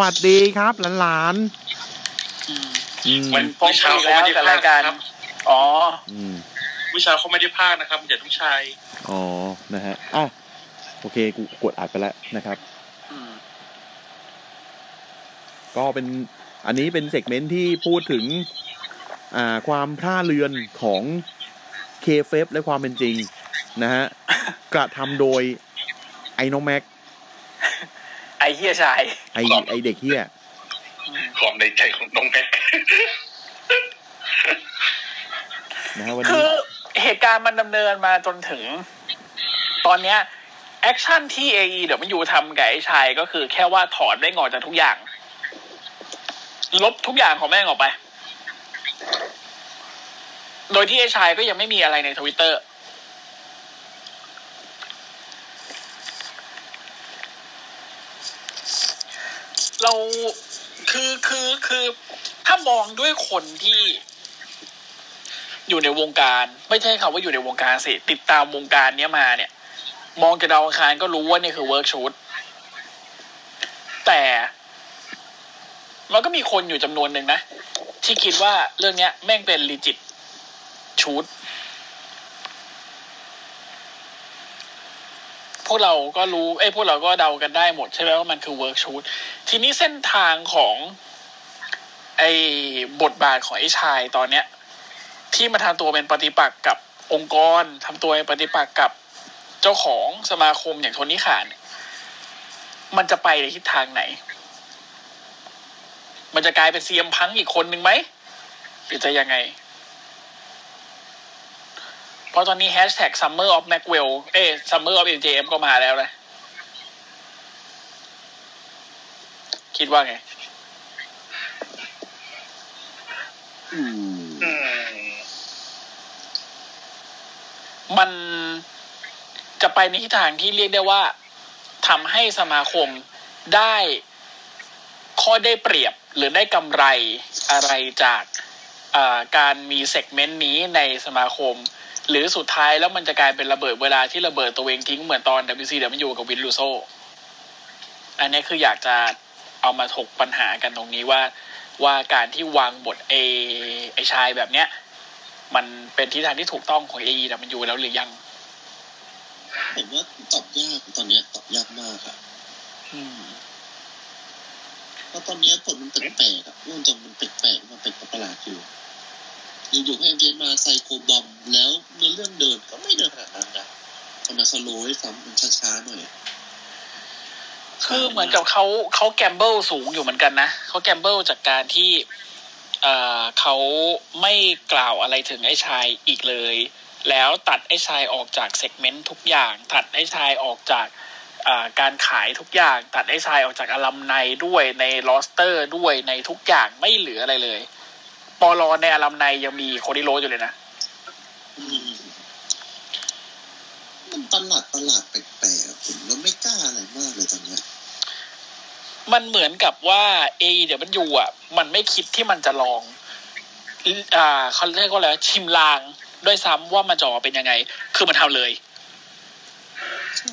วัสดีครับหลานอืมๆมันอืมเมื่อเช้าเขาไม่ได้แต่พากย์รายการครับอ๋ออืมเมื่อเช้าเขาไม่ได้พากย์นะครับเดี๋ยวทุกชายอ๋อนะฮะอะโอเคกูกดอัดไปแล้วนะครับอืมก็เป็นอันนี้เป็น segment ที่พูดถึง อ่าความพร่าเลือนของ kayfabe และความเป็นจริง นะฮะ กระทำโดยไอ้น้องแม็ก ไอเฮียชาย ไอไอเด็กเฮียความในใจของน้องแม็กนะฮะวันคืนี้อเหตุการณ์มันดำเนินมาจนถึง ตอนเนี้ยแอคชั่นที่ AE เดี๋ยวมันอยู่ทำกับไอ้ชายก็คือแค่ว่าถอนได้งออกจากทุกอย่าง ลบทุกอย่างของแม่งออกไป โดยที่ไอ้ชายก็ยังไม่มีอะไรในทวิตเตอร์ เราคือคือคือถ้ามองด้วยคนที่ อยู่ในวงการ ไม่ใช่คำว่าอยู่ในวงการสิติดตามวงการเนี้ยมาเนี่ย มองจากดาวอังคารก็รู้ว่านี่คือ work shoot แต่มันก็มีคนอยู่จำนวนหนึ่งนะ ที่คิดว่าเรื่องเนี้ย แม่งเป็น legit shoot พวกเราก็รู้เอ้พวกเราก็เดากันได้หมดใช่ไหมว่ามันคือ work shoot ทีนี้เส้นทางของไอ้บทบาทของไอ้ชายตอนเนี้ย ที่มาทำตัวเป็นปฏิปักษ์กับองค์กรทำตัวเป็นปฏิปักษ์กับเจ้าของสมาคมอย่างโทนี่ ข่านมันจะไปในทิศทางไหน มันจะกลายเป็นซีเอ็มพังก์อีกคนหนึ่งไหมหรือจะยังไง เพราะตอนนี้แฮชแท็ก summer of Macwell เอ้ summer of MJM ก็มาแล้วนะ คิดว่าไงอืมมันจะไปในทิศทางที่เรียกได้ว่าทำให้สมาคมได้ข้อได้เปรียบหรือได้กำไรอะไรจากอ่าการมี segment นี้ในสมาคม หรือสุดท้ายแล้วมันจะกลายเป็นระเบิดเวลาที่ระเบิดตัวเองทิ้งเหมือนตอน WCW กับวินซ์ รุสโซ อันนี้คืออยากจะเอามาถกปัญหากันตรงนี้ว่าว่าการที่วางบทไอ้ชายแบบเนี้ย มันเป็นทิศทางที่ถูกต้องของ AE แต่มันอยู่แล้วหรือยังผมว่าตอบยากตอนเนี้ยตอบยากมากอะอืมเพราะตอนเนี้ยผลมันแปลกๆอะมันจะมันแปลกๆมันเป็นประหลาดอยู่ อยู่ๆให้เอ็มเจมาไซโคบอมแล้วเนื้อเรื่องเดินก็ไม่เดินขนาดนั้นนะทำมาสโลว์ให้ซ้ำมันช้าๆหน่อยคือเหมือนกับเขาเขาแกมเบิลสูงอยู่เหมือนกันนะเขาแกมเบิลจากการที่เอ่อเขาไม่กล่าวอะไรถึงไอ้ชายอีกเลย แล้วตัดไอ้ชายออกจากเซกเมนต์ทุกอย่าง ตัดไอ้ชายออกจากการขายทุกอย่าง ตัดไอ้ชายออกจาก alumni ด้วยใน roster ด้วยในทุกอย่างไม่เหลืออะไรเลย ปอลอใน alumni ยังมี Cody Rhodes อยู่เลยนะอืมมันประหลาดประหลาดแปลกๆอะผมแล้วไม่กล้าอะไรมากเลยตอนเนี้ยมันเหมือนกับว่า A เดี๋ยวมันอยู่อะ มันไม่คิดที่มันจะลอง อ่าเขาเรียกว่าอะไรชิมลางด้วยซ้ำว่ามันจะออกมาเป็นยังไง คือมันทำเลย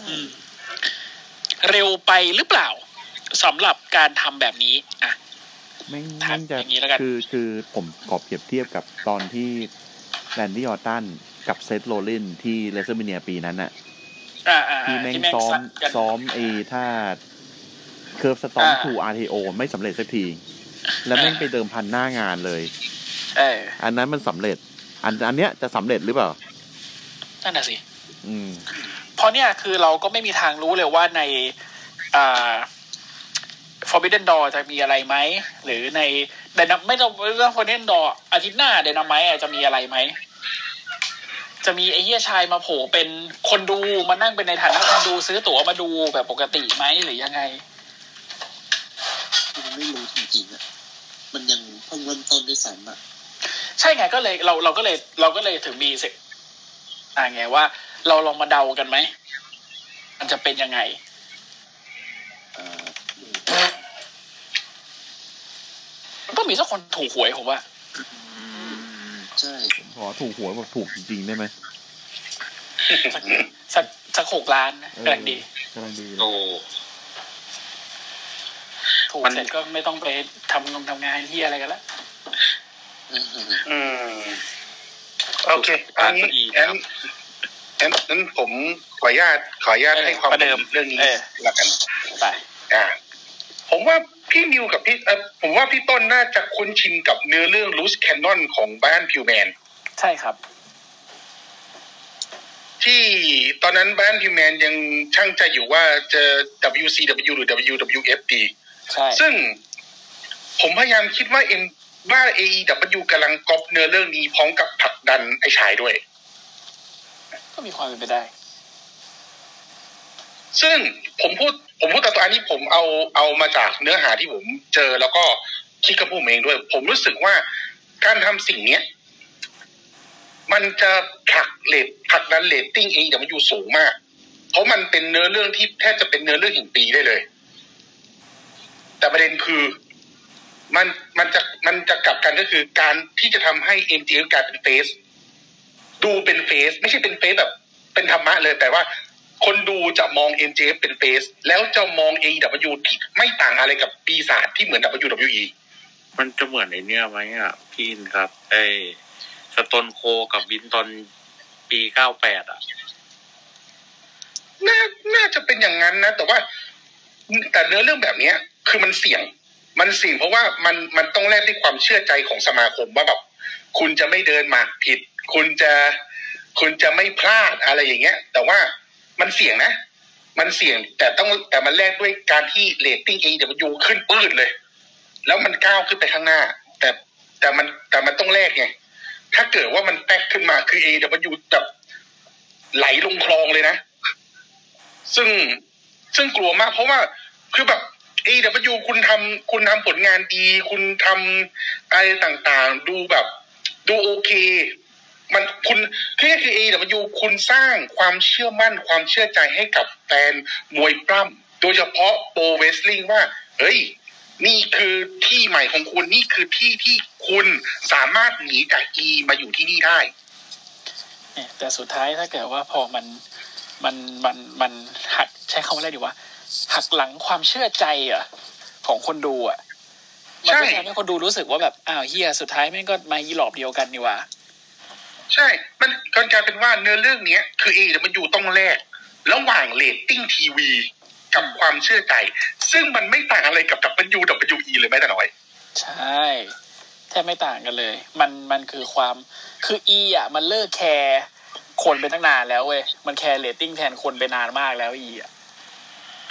อืมเร็วไปหรือเปล่าสำหรับการทำแบบนี้ อะ แม่งถามแม่งจะอย่างนี้แล้วกันคือคือผมขอเปรียบเทียบกับตอนที่ Randy Orton กับ Seth Rollins ที่ WrestleMania ปีนั้นน่ะอ่าอ่าที่อ่าแม่งที่แม่งซ้อซัมดกันซ้อมไอ้ท่า Curb Stomp อ่า to RKO ไม่สำเร็จสักที แล้วแม่งอ่าไปเดิมพันหน้างานเลยเอออันนั้นมันสำเร็จ อันอันเนี้ยจะสำเร็จหรือเปล่า นั่นน่ะสิ อืมเพราะเนี่ยคือเราก็ไม่มีทางรู้เลยว่าในอ่า Forbidden Door จะมีอะไรไหม หรือในไดนาไม่ต้องไม่ต้อง Forbidden Door อาทิตย์หน้าไดนาไมจะมีอะไรไหม จะจะมีไอ้เฮียชายมาโผล่เป็นคนดูมานั่งเป็นในฐานะคนดูซื้อตั๋วมาดูแบบปกติไหมหรือยังไงมันไม่รู้จริงๆอะมันยังเพิ่งเริ่มต้นด้วยซ้ำอะใช่ไงก็เลยเราเราก็เลยเราก็เลยถึงมีสิอ่าไงว่า เราลองมาเดากันไหมมันจะเป็นยังไง อ่า มันต้องมีสักคนถูกหวยผมว่าใช่ผมขอถูกหวยแบบถูกจริงๆได้ไหมสักสักสักหกล้านนะกำลังดีกำลังดีเลยโอ้ถูกมันเสร็จก็ไม่ต้องไปทำงงทำงานที่อะไรกันละอ่าอืมโอเคอันนี้ดีงั้นงั้นนั้นผมขออนุญาตขออนุญาตให้ความประเดิมเรื่องนี้เออละกันไปอ่า ผมว่าพี่นิวกับพี่เออผมว่าพี่ต้นน่าจะคุ้นชินกับเนื้อเรื่องลูสแคนนอนของบ้านพิวแมนใช่ครับ ที่ตอนนั้นบ้านพิวแมนยังช่างใจอยู่ว่าจะ WCW หรือ WWF ดีใช่ซึ่งผมพยายามคิดว่าเอ็มว่า AEW กำลังก๊อปเนื้อเรื่องนี้พร้อมกับผลักดันไอ้ชายด้วย ก็มีความเป็นไปได้ ซึ่งผมพูดผมพูดแต่ตัวอันนี้ผมเอาเอามาจากเนื้อหาที่ผมเจอแล้วก็คิดกับผมเองด้วย ผมรู้สึกว่าการทำสิ่งเนี้ย มันจะผลักเรตผลักดันเรตติ้งเองอย่ามันอยู่สูงมาก เพราะมันเป็นเนื้อเรื่องที่แทบจะเป็นเนื้อเรื่องแห่งปีได้เลย แต่ประเด็นคือมันมันจะมันจะกลับกันก็คือการที่จะทำให้ MJF กลายเป็น face ดูเป็น face ไม่ใช่เป็น face แบบ เป็นธรรมะเลยแต่ว่า คนดูจะมอง MJF เป็น face แล้วจะมอง AEW ที่ไม่ต่างอะไรกับปีศาจที่เหมือน WWE มันจะเหมือนไอเนี้ยไหมอะพี่อินครับไอสโตนโคกับวินตอนปีเก้าแปดอะน่าน่าจะเป็นอย่างนั้นนะ แต่ว่า แต่เนื้อเรื่องแบบเนี้ย คือมันเสี่ยง มันเสี่ยงเพราะว่ามันมันต้องแลกด้วยความเชื่อใจของสมาคมว่าแบบคุณจะไม่เดินหมากผิด คุณจะคุณจะไม่พลาดอะไรอย่างเงี้ย แต่ว่า มันเสี่ยงนะ มันเสี่ยงแต่ต้องแต่มันแลกด้วยการที่เรตติ้ง AEW ขึ้นปื้ดเลย แล้วมันก้าวขึ้นไปข้างหน้า แต่แต่มันแต่มันต้องแลกไง ถ้าเกิดว่ามันแตกขึ้นมาคือ AEW แบบไหลลงคลองเลยนะ ซึ่งซึ่งกลัวมากเพราะว่าคือแบบ AW คุณทำคุณทำผลงานดี คุณทำอะไรต่างๆ ดูแบบ ดูโอเค มันคุณคือคือ AW คุณสร้างความเชื่อมั่นความเชื่อใจให้กับแฟนมวยปล้ำโดยเฉพาะโปรเวสลิงว่า เฮ้ย นี่คือที่ใหม่ของคุณนี่คือที่ที่คุณสามารถหนีจาก E มาอยู่ที่นี่ได้เนี่ยแต่สุดท้ายถ้าเกิดว่าพอมันมันมันมันหักใช้คำว่าอะไรดีวะหักหลังความเชื่อใจอะ ของคนดูอะมันก็ใช่ทำให้คนดูรู้สึกว่าแบบอ้าวเฮียสุดท้ายแม่งก็มายีหลอบเดียวกันนี่หว่า ใช่ มันก็กลายเป็นว่าเนื้อเรื่องเนี้ย คือ AEW ต้องแลกระหว่างเรตติ้งทีวีกับความเชื่อใจ ซึ่งมันไม่ต่างอะไรกับ WWE เลยแม้แต่น้อย ใช่แทบไม่ต่างกันเลย มันมันคือความคือ E อะ มันเลิกแคร์คนไปตั้งนานแล้วเว้ย มันแคร์เรตติ้งแทนคนไปนานมากแล้ว E อะ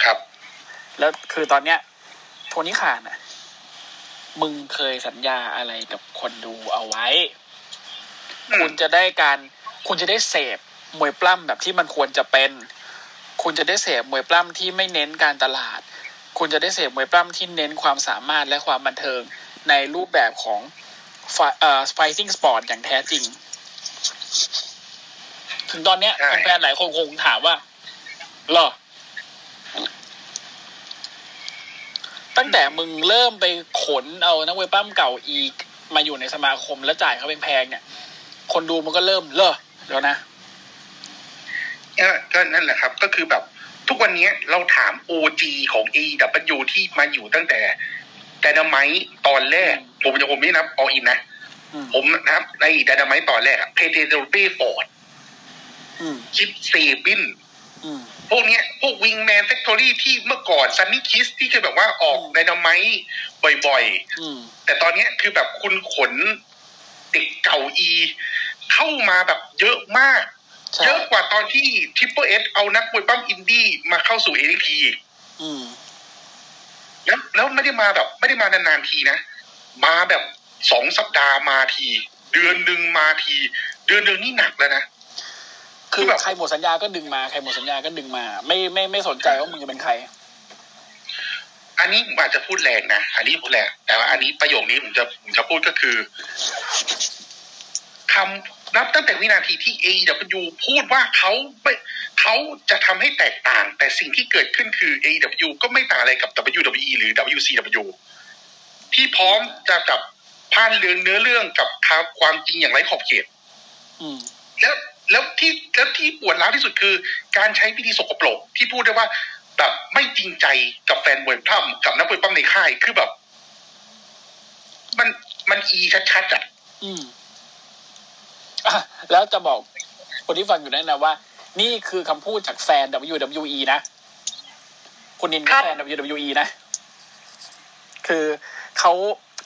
ครับ แล้วคือตอนเนี้ย Tony Khan อะ มึงเคยสัญญาอะไรกับคนดูเอาไว้อืม คุณจะได้การคุณจะได้เสพมวยปล้ำแบบที่มันควรจะเป็น คุณจะได้เสพมวยปล้ำที่ไม่เน้นการตลาด คุณจะได้เสพมวยปล้ำที่เน้นความสามารถและความบันเทิงในรูปแบบของไฟเอ่อ fighting sport อย่างแท้จริง ถึงตอนเนี้ยใช่แฟนๆหลายคนคงถามว่าเหรอ ตั้งแต่มึงเริ่มไปขนเอานักมวยปั้มเก่าอีก มาอยู่ในสมาคมแล้วจ่ายเขาแพงๆเนี่ย คนดูมันก็เริ่มเลอะแล้วนะเออก็นั่นแหละครับ ก็คือแบบทุกวันนี้เราถาม OG ของ AW ที่มาอยู่ตั้งแต่ แต่ดามไมตอนแรก ผมจะผมไม่นับออินนะอืมผมนับ ในดดามไมตอนแรกเพเทโรเป้ฟอร์ดอืมชิปเซบินอืมพวกเนี้ย พวกวิงแมนแฟคทอรี่ที่เมื่อก่อนซันนี่คิสที่เคยแบบว่าออกอืมไดนาไมต์บ่อยอืมๆแต่ตอนเนี้ยคือแบบคุณขน เด็กเก่าอีเข้ามาแบบเยอะมากใช่เยอะกว่าตอนที่ทิปเปอร์เอสเอานักมวยปั้มอินดี้มาเข้าสู่เอ t อีกอืมแล้วแล้วไม่ได้มาแบบ ไม่ได้มานานๆทีนะ มาแบบสองสัปดาห์มาที เดือนหนึ่งมาที เดือนหนึ่งนี่หนักแล้วนะคือใครหมดสัญญาก็ดึงมาใครหมดสัญญาก็ดึงมา ไม่ไม่ไม่สนใจว่ามึงจะเป็นใคร อันนี้ผมอาจจะพูดแรงนะอันนี้พูดแรงแต่ว่าอันนี้ประโยคนี้ผมจะผมจะพูดก็คือคำนับตั้งแต่วินาทีที่ AEW พูดว่าเขาไม่เขาจะทำให้แตกต่าง แต่สิ่งที่เกิดขึ้นคือ AEW ก็ไม่ต่างอะไรกับ WWE หรือ WCW ที่พร้อมจะกับพานเรื่องเนื้อเรื่องกับความจริงอย่างไร้ขอบเขตอืมแล้วแล้วที่แล้วที่ปวดร้าวที่สุดคือ การใช้วิธีสกปรกที่พูดได้ว่า แบบไม่จริงใจกับแฟนมวยปล้ำกับนักมวยปล้ำในค่ายคือแบบ มันมันอีชัดๆอะ อืมอะแล้วจะบอกคนที่ฟังอยู่นั่นนะว่า นี่คือคำพูดจากแฟน WWE นะ คุณนินครับเป็นแฟน WWE นะ คือเขา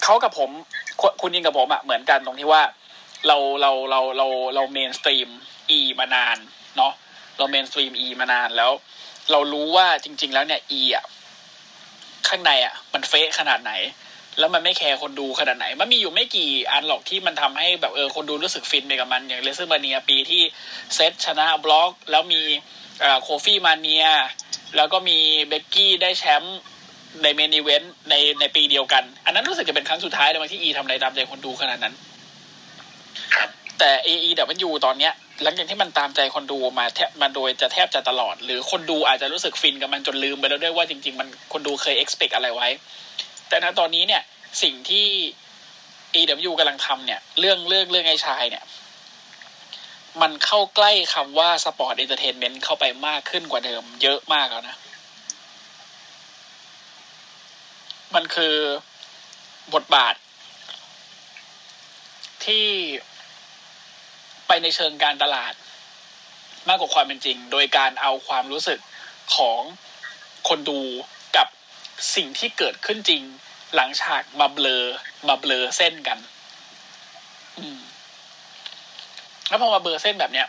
เขากับผมคุณคุณนินกับผมอะเหมือนกันตรงที่ว่า เราเราเราเราเราเมนสตรีม E มานาน เนาะเราเมนสตรีม E มานานแล้ว เรารู้ว่าจริง ๆ แล้วเนี่ย E อะข้างในอะ มันเฟะขนาดไหน แล้วมันไม่แคร์คนดูขนาดไหน มันมีอยู่ไม่กี่อันหรอกที่มันทำให้แบบเออคนดูรู้สึกฟินไปกับมัน อย่าง WrestleMania ปีที่เซตชนะบล็อก แล้วมีเอ่อโคฟี่มาเนียแล้วก็มีเบกกี้ได้แชมป์ในเมนิเวนต์ในในปีเดียวกัน อันนั้นรู้สึกจะเป็นครั้งสุดท้ายเลยมั้งที่อีทำอะไรตามใจคนดูขนาดนั้น ครับ แต่ AEW ตอนเนี้ยหลังจากที่มันตามใจคนดูมาแทบมาโดยจะแทบจะตลอด หรือคนดูอาจจะรู้สึกฟินกับมันจนลืมไปแล้วด้วยว่าจริง ๆ มันคนดูเคย expect อะไรไว้ แต่ณตอนนี้เนี่ยสิ่งที่ AEW กำลังทำเนี่ย เรื่องเรื่องเรื่องไอ้ชายเนี่ย มันเข้าใกล้คำว่า sports entertainment เข้าไปมากขึ้นกว่าเดิม เยอะมากแล้วนะ มันคือบทบาทที่ ไปในเชิงการตลาด มากกว่าความเป็นจริง โดยการเอาความรู้สึกของคนดูกับสิ่งที่เกิดขึ้นจริง หลังฉากมาเบลอมาเบลอเส้นกัน อืมแล้วพอมาเบลอเส้นแบบเนี้ย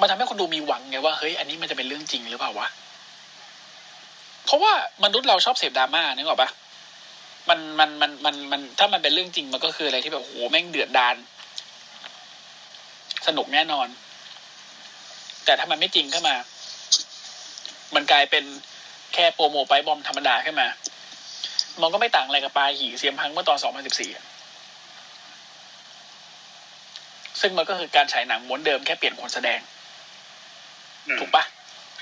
มันทำให้คนดูมีหวังไงว่าเฮ้ยอันนี้มันจะเป็นเรื่องจริงหรือเปล่าวะ เพราะว่ามนุษย์เราชอบเสพดราม่านึกออกปะมันมันมันมันมันถ้ามันเป็นเรื่องจริงมันก็คืออะไรที่แบบโหแม่งเดือดดาน สนุกแน่นอน แต่ถ้ามันไม่จริงขึ้นมา มันกลายเป็นแค่โปรโมไปบอมธรรมดาขึ้นมา มันก็ไม่ต่างอะไรกับปลาหีเสียมพังเมื่อตอน2014อะซึ่งมันก็คือการฉายหนังม้วนเดิมแค่เปลี่ยนคนแสดงอืมถูกปะ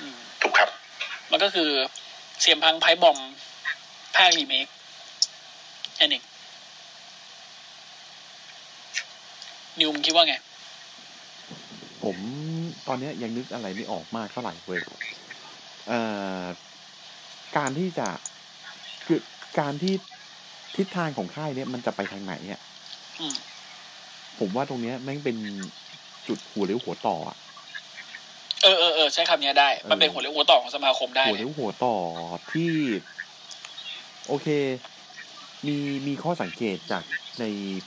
อืมถูกครับ มันก็คือเสียมพังไพ่บอมภาครีเมคแค่นี้นิวมึงคิดว่าไง ผมตอนเนี้ยยังนึกอะไรไม่ออกมากเท่าไหร่เว้ยเอ่อการที่จะคือการที่ทิศทางของค่ายเนี้ยมันจะไปทางไหนอะอืมผมว่าตรงเนี้ยแม่งเป็นจุดหัวเลี้ยวหัวต่ออะเออเออเออใช้คำนี้ได้ มันเป็นหัวเรียวหัวต่อของสมาคมได้ หัวเลี้ยวหัวต่อที่ โอเค มีมีข้อสังเกตจากใน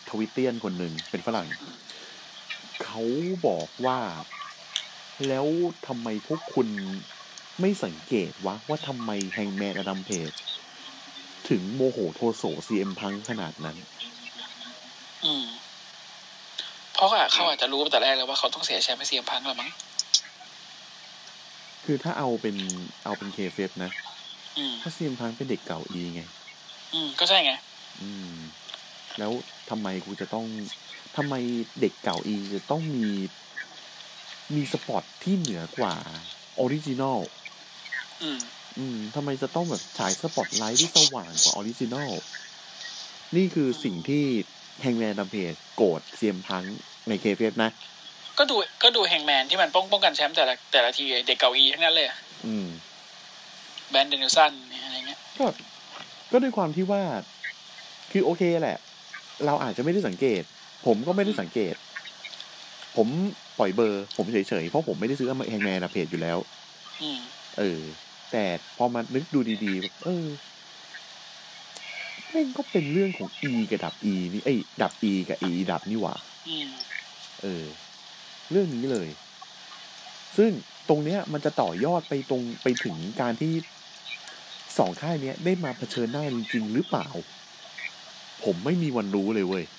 ทวิตเตียนคนหนึ่งเป็นฝรั่ง เขาบอกว่า แล้วทำไมพวกคุณไม่สังเกตวะว่าทำไมแฮงแมนอดัมเพจถึงโมโหโทโสซีเอ็มพังขนาดนั้น อืม เพราะอะเขาอาจจะรู้ตั้งแต่แรกแล้วว่าเขาต้องเสียแชมป์ให้เสียมพังแล้วมั้ง คือถ้าเอาเป็นเอาเป็น kayfabe นะอืมถ้า CM Punk เป็นเด็กเก่า E ไง อืม ก็ใช่ไง อืม แล้วทำไมกูจะต้อง ทำไมเด็กเก่า E จะต้องมีมี spot ที่เหนือกว่า original อืมอืมทำไมจะต้องแบบฉายสปอตไลท์ที่สว่างกว่า original นี่คือสิ่งที่ Hangman Adam Page โกรธ CM Punk ใน kayfabe นะ ก็ดูก็ดูแฮงแมนที่มันป้องป้องกันแชมป์แต่ละแต่ละทีเด็กเก่าอีทั้งนั้นเลยอืม แบรนด์เดนิลสันอะไรเงี้ย ก็ก็ด้วยความที่ว่า คือโอเคแหละ เราอาจจะไม่ได้สังเกต ผมก็ไม่ได้สังเกต ผมปล่อยเบอร์ ผมเฉยๆ เพราะผมไม่ได้ซื้อแฮงแมนเพจอยู่แล้วอืมเออ แต่พอมานึกดูดีๆแบบเออแม่งก็เป็นเรื่องของ E กับดับ E นี่เอ้ยดับ E กับ E ดับนี่หว่าอืมเออ เรื่องนี้เลย ซึ่งตรงเนี้ย มันจะต่อยอดไปตรงไปถึงการที่สองค่ายเนี้ยได้มาเผชิญหน้าจริงๆหรือเปล่า ผมไม่มีวันรู้เลยเว้ยอืม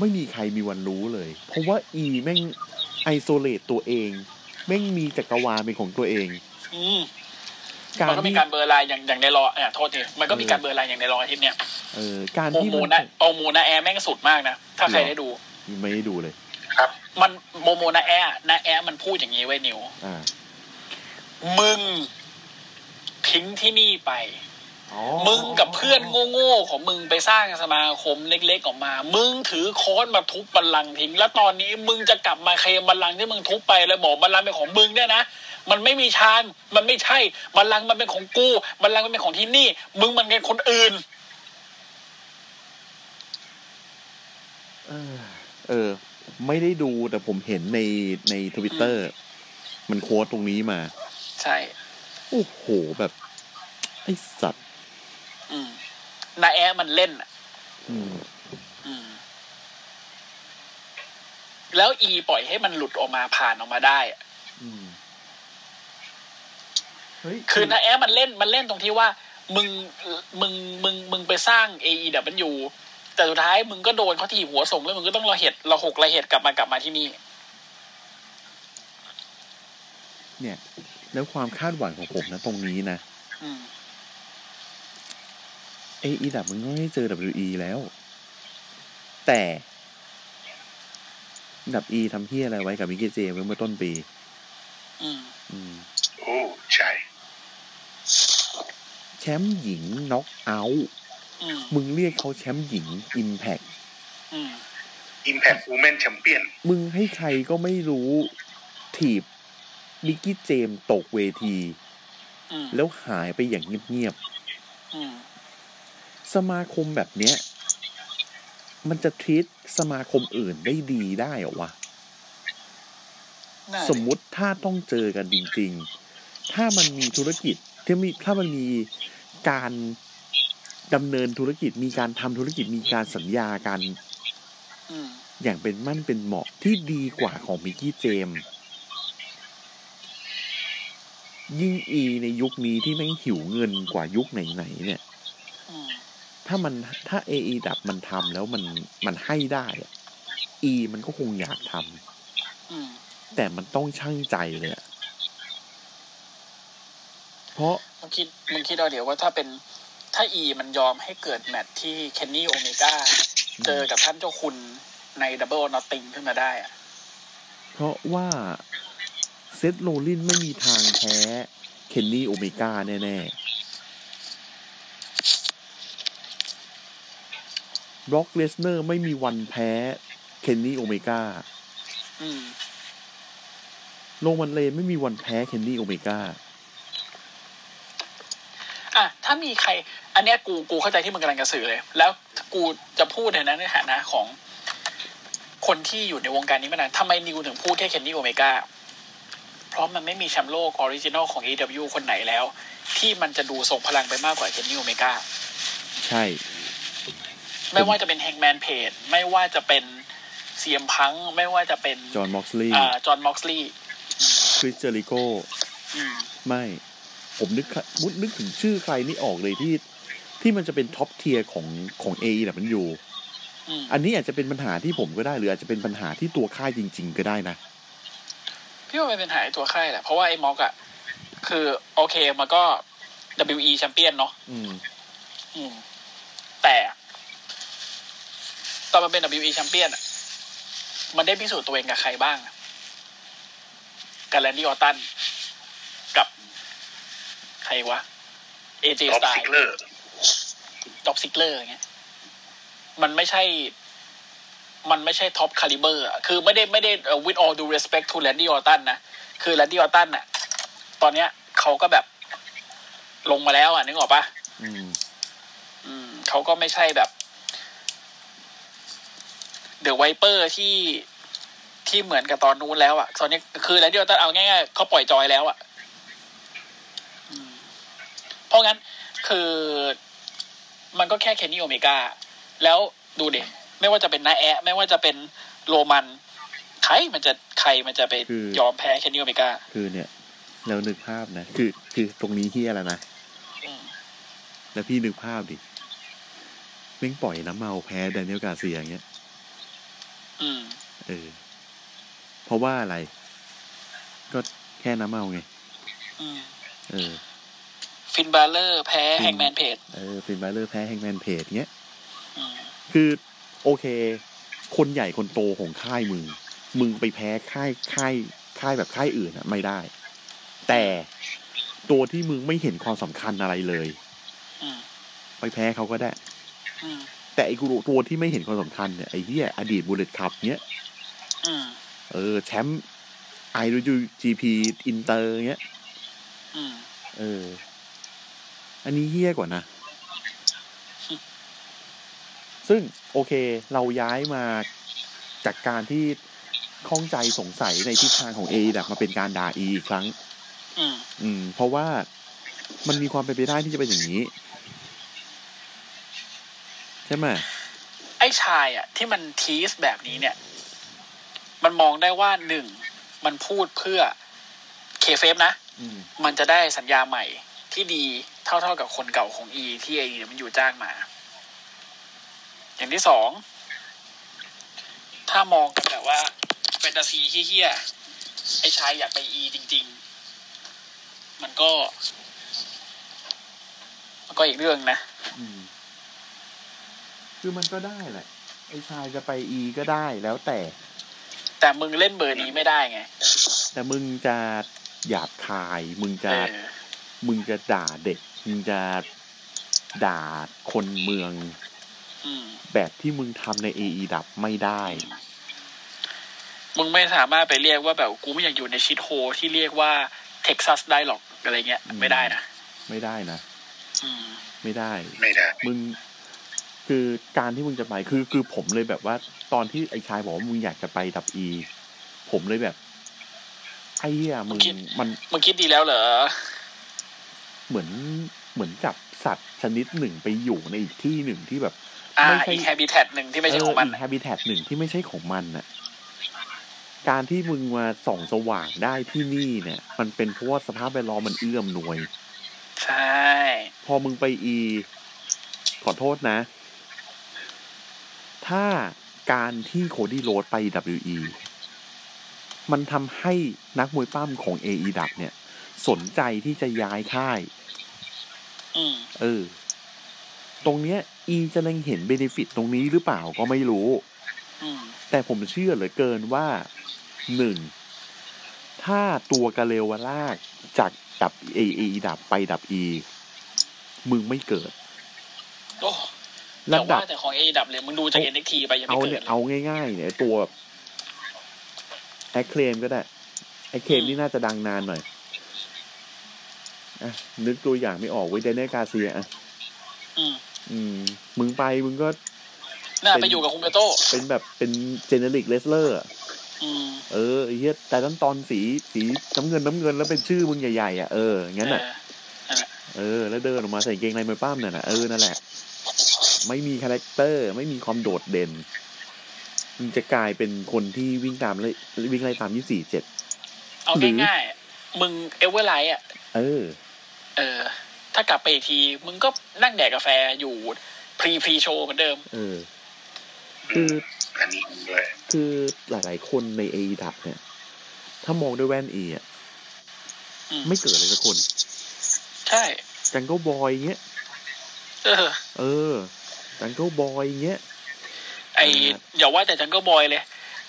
ไม่มีใครมีวันรู้เลย เพราะว่า E แม่ง isolate ตัวเองแม่งมีจักรวาลเป็นของตัวเองอืมการมันก็มีที่การ blur line อย่างอย่างใน Raw เนี่ยโทษทีมันก็มีการ blur line อย่างใน Raw อาทิตย์เนี่ยเออการโมที่โมมันนะโอโมนะแอร์แม่งสุดมากนะถ้าใครได้ดู ไม่ได้ดูเลยมันโมโมนะแอร์นะแอร์มันพูดอย่างนี้ไว้ยนิวอ่ามึงทิ้งที่นี่ไป มึงกับเพื่อนโง่ๆของมึงไปสร้างสมาคมเล็กๆออกมา มึงถือค้อนมาทุบบัลลังก์ทิ้ง แล้วตอนนี้มึงจะกลับมาเคลมบัลลังก์ที่มึงทุบไปแล้วบอกบัลลังก์เป็นของมึงเนี่ยนะ มันไม่มีชานมันไม่ใช่ บัลลังก์มันเป็นของกู บัลลังก์มันเป็นของที่นี่ มึงมันเป็นคนอื่น เออ เออ ไม่ได้ดูแต่ผมเห็นในในทวิตเตอร์มัน quote ตรงนี้มา ใช่ โอ้โหแบบไอสัตว์อืม นาแอร์มันเล่นอะอืมอืมแล้ว E ปล่อยให้มันหลุดออกมาผ่านออกมาได้อะอืมเฮ้ยคือนาแอร์มันเล่นมันเล่นตรงที่ว่า มึงมึงมึงมึงไปสร้าง AEW แต่สุดท้ายมึงก็โดนเขาถีบหัวส่งแล้วมึงก็ต้องระเหตุระหกระเหตุกลับมากลับมาที่นี่ เนี่ย แล้วความคาดหวังของผมนะตรงนี้นะอืม เออีดับมันก็ไม่เจอ WE แล้ว แต่ดับ E ทำเพี้ยอะไรไว้กับ Mickie James เมื่อต้นปี อืม อืม โอ้ ใช่ แชมป์หญิง Knockouts อืมมึงเรียกเขาแชมป์หญิงอิมแพ t อืม Impact Women Champion มึงให้ใครก็ไม่รู้ถีบ Mickie James ตกเวทีอืมแล้วหายไปอย่างเงียบอืมๆ สมาคมแบบเนี้ย มันจะท e ี t สมาคมอื่นได้ดีได้เหรอวะน่าสมมุติถ้าต้องเจอกันจริง ๆ ถ้ามันมีธุรกิจที่มีถ้ามันมีการดำเนินธุรกิจมีการทำธุรกิจมีการสัญญากันอืมอย่างเป็นมั่นเป็นเหมาะที่ดีกว่าของมิกกี้เจมส์ยิ่งอีในยุคนี้ที่แม่งหิวเงินกว่ายุคไหนๆเนี่ยอืม ถ้ามันถ้าเอไอดับมันทำแล้วมันมันให้ได้อะอีมันก็คงอยากทำอืมแต่มันต้องช่างใจเลยอะเพราะมึงคิดมึงคิดเอาเดี๋ยวว่าถ้าเป็นถ้าอีมันยอมให้เกิดแมตช์ที่เคนนี่โอเมก้าเจอกับท่านเจ้าคุณในดับเบิลนอตติงขึ้นมาได้อะเพราะว่าเซธโรลลินไม่มีทางแพ้เคนนี่โอเมก้าแน่ ๆ บร็อกเลสเนอร์ไม่มีวันแพ้เคนนี่โอเมก้าอืมโรมันเรนส์ไม่มีวันแพ้เคนนี่โอเมก้าอะถ้ามีใคร อันเนี้ยกูกูเข้าใจที่มึงกำลังจะสื่อเลย แล้วกูจะพูดในนั้นในฐานะของคนที่อยู่ในวงการนี้มานานทำไมนิวถึงพูดแค่เคนนี่โอเมก้าเพราะมันไม่มีแชมป์โลกออริจินอลของ AW คนไหนแล้ว ที่มันจะดูทรงพลังไปมากกว่าเคนนี่โอเมก้าใช่ ไม่ว่าจะเป็นแฮงแมนเพจไม่ว่าจะเป็นซีเอ็มพังก์ ไม่ว่าจะเป็นจอห์นม็อกซ์ลีย์อ่าจอห์นม็อกซ์ลีย์คริสเจอริโกอืมไม่ ผมนึกมุดนึกถึงชื่อใครนี่ออกเลยที่ ที่มันจะเป็น top tier ของของ AEW มันอยู่อืมอันนี้อาจจะเป็นปัญหาที่ผมก็ได้ หรืออาจจะเป็นปัญหาที่ตัวค่ายจริง ๆ ก็ได้นะพี่ว่ามันเป็นปัญหาไอ้ตัวค่ายแหละเพราะว่าไอ้ม็อกซ์อะคือโอเคมันก็ WWE champion เนาะอืมอืมแต่ ตอนมันเป็น WE แชมเปี้ยนอะมันได้พิสูจน์ตัวเองกับใครบ้างอะกับแรนดี้ออร์ตัน กับ ใครวะ AJ ท็อป Styles ซิกเลอร์ด็อกซิกเลอร์อย่างเงี้ย มันไม่ใช่ มันไม่ใช่ top caliber อะคือไม่ได้ไม่ได้ uh, with all due respect to Randy Orton นะ คือ Randy Orton น่ะ ตอนเนี้ยเขาก็แบบลงมาแล้วอะนึกออกปะอืม อืมเขาก็ไม่ใช่แบบ The Viper ที่ที่เหมือนกับตอนนู้นแล้วอะตอนนี้คือ Randy Orton เอาง่ายๆเขาปล่อยจอยแล้วอะอืมเพราะงั้นคือมันก็แค่เคนนี่โอเมก้าแล้วดูเด็ไม่ว่าจะเป็นนาแอะไม่ว่าจะเป็นโรมัน ใครมันจะใครมันจะไปคือยอมแพ้เคนนี่โอเมก้าคือเนี่ยแล้วนึกภาพนะ คือคือตรงนี้เฮียแล้วนะอืมแล้วพี่นึกภาพดิเม่งปล่อยน้ำเมาแพ้แดเนียลกาเซียอย่างเงี้ยอืม เออ เพราะว่าอะไร ก็แค่น้ำเมาไงอืมเออ ฟินบาเลอร์ แพ้ฟินแฮงแมนเพจเออ ฟินบาเลอร์แพ้แฮงแมนเพจเงี้ยอืมคือ โอเค คนใหญ่คนโตของค่ายมึง มึงไปแพ้ค่ายค่ายค่ายแบบค่ายอื่นอะไม่ได้ แต่ตัวที่มึงไม่เห็นความสำคัญอะไรเลยอืมไปแพ้เขาก็ได้อืม แต่ไอ้กูตัวที่ไม่เห็นความสำคัญเนี่ยไอ้เหี้ยอดีต Bullet Club เนี้ยอืมเออ แชมป์ IWGP Inter เงี้ยอืมเออ อันนี้เหี้ยกว่านะ ซึ่งโอเค เราย้ายมาจากการที่ข้องใจสงสัยในทิศทางของเอแบบมาเป็นการด่าอีอีกครั้งอืมอืม เพราะว่ามันมีความเป็นไปได้ที่จะเป็นอย่างนี้ ใช่ไหมไอ้ชายอะ ที่มันทีสแบบนี้เนี่ย มันมองได้ว่าหนึ่งมันพูดเพื่อเคเฟฟนะอืมมันจะได้สัญญาใหม่ที่ดีเท่าๆกับคนเก่าของอีที่ไอมันอยู่จ้างมา อย่างที่สอง ถ้ามองกันแบบว่าแฟนตาซีเฮี้ยๆไอ้ชายอยากไปอีจริง ๆ มันก็ มันก็อีกเรื่องนะอืม คือมันก็ได้แหละ ไอ้ชายจะไปอีก็ได้แล้วแต่ แต่มึงเล่นเบอร์นี้ไม่ได้ไง แต่มึงจะหยาบคาย มึงจะเออมึงจะด่าเด็ก มึงจะด่าคนเมืองอืมแบบที่มึงทำในเอไดับไม่ได้ มึงไม่สามารถไปเรียกว่าแบบกูไม่อยากอยู่ในชิดโฮที่เรียกว่าเท็กซัสได้หรอกอะไรเงี้ยอืมไม่ได้นะ ไม่ได้นะอืมไม่ได้ ไม่ได้ มึง คือการที่มึงจะไปคือคือผมเลยแบบว่าตอนที่ไอ้ชายบอกว่ามึงอยากจะไปดับอี ผมเลยแบบ ไอ้เหี้ยมึงคิดมันมึงคิดดีแล้วเหรอ เหมือนเหมือนกับสัตว์ชนิดหนึ่งไปอยู่ในอีกที่หนึ่งที่แบบอ่าไม่ใช่อีกแฮบิแทหนึ่งที่ไม่ใช่ของมันเอีกแฮบิแทหนึ่งที่ไม่ใช่ของมันน่ะ การที่มึงมาส่องสว่างได้ที่นี่เนี่ย มันเป็นเพราะว่าสภาพแวดล้อมมันเอื้ออำนวย ใช่ พอมึงไป E ขอโทษนะ ถ้าการที่โคดี้โรดส์ไป WWE มันทำให้นักมวยปล้ำของ AEW เนี่ย สนใจที่จะย้ายค่ายอืมเออ ตรงเนี้ย E จะเล็งเห็น benefit ตรงนี้หรือเปล่าก็ไม่รู้อืมแต่ผมเชื่อเหลือเกินว่าหนึ่ง ถ้าตัวกาเลวลากจากดับเอเอดับไปดับอีมึงไม่เกิดโอ้ระ แต่ดัว่าบแต่ของเอดับเลยมึงดูจาก NXT ไปยังไม่เอาเกิเนี่ดยเลยเอาง่ายๆเนี่ยตัวแอคเคลมก็ได้แอคเคลมอืมนี่น่าจะดังนานหน่อยอะนึกตัวอย่างไม่ออกเว้ยเดนเนกาเซียอะอืมอืมมึงไปมึงก็ น่าเป็นไปอยู่กับคุมเบโต้เป็นแบบเป็นเจเนริกเลสเลอร์อืมเออไอ้เหี้ยแต่ต้นตอนสีสีน้ำเงินน้ำเงินแล้วเป็นชื่อมึงใหญ่ๆอะเอองั้นอะ เออนั่นแหละเออแล้วเดินออกมาใส่กางเกงในมวยป้ามเนี่ยนะเออนั่นแหละ ไม่มีคาแรคเตอร์ ไม่มีความโดดเด่นมึงจะกลายเป็นคนที่วิ่งตามเลยวิ่งไล่ตามยี่สี่เจ็ดเอาหรือง่ายๆมึงเอเวอร์ไรส์อะ เออ เออ ถ้ากลับไป E อีกที มึงก็นั่งแดกกาแฟอยู่ pre pre-show เหมือนเดิม เออ คืออันนี้ด้วยคือหลายๆคนใน AEW เนี่ย ถ้ามองด้วยแว่น E อะอืมไม่เกิดเลยสักคน ใช่ Jungle Boy เงี้ย เออ เออ Jungle Boy เงี้ยไออ่าอย่าว่าแต่ Jungle Boy เลย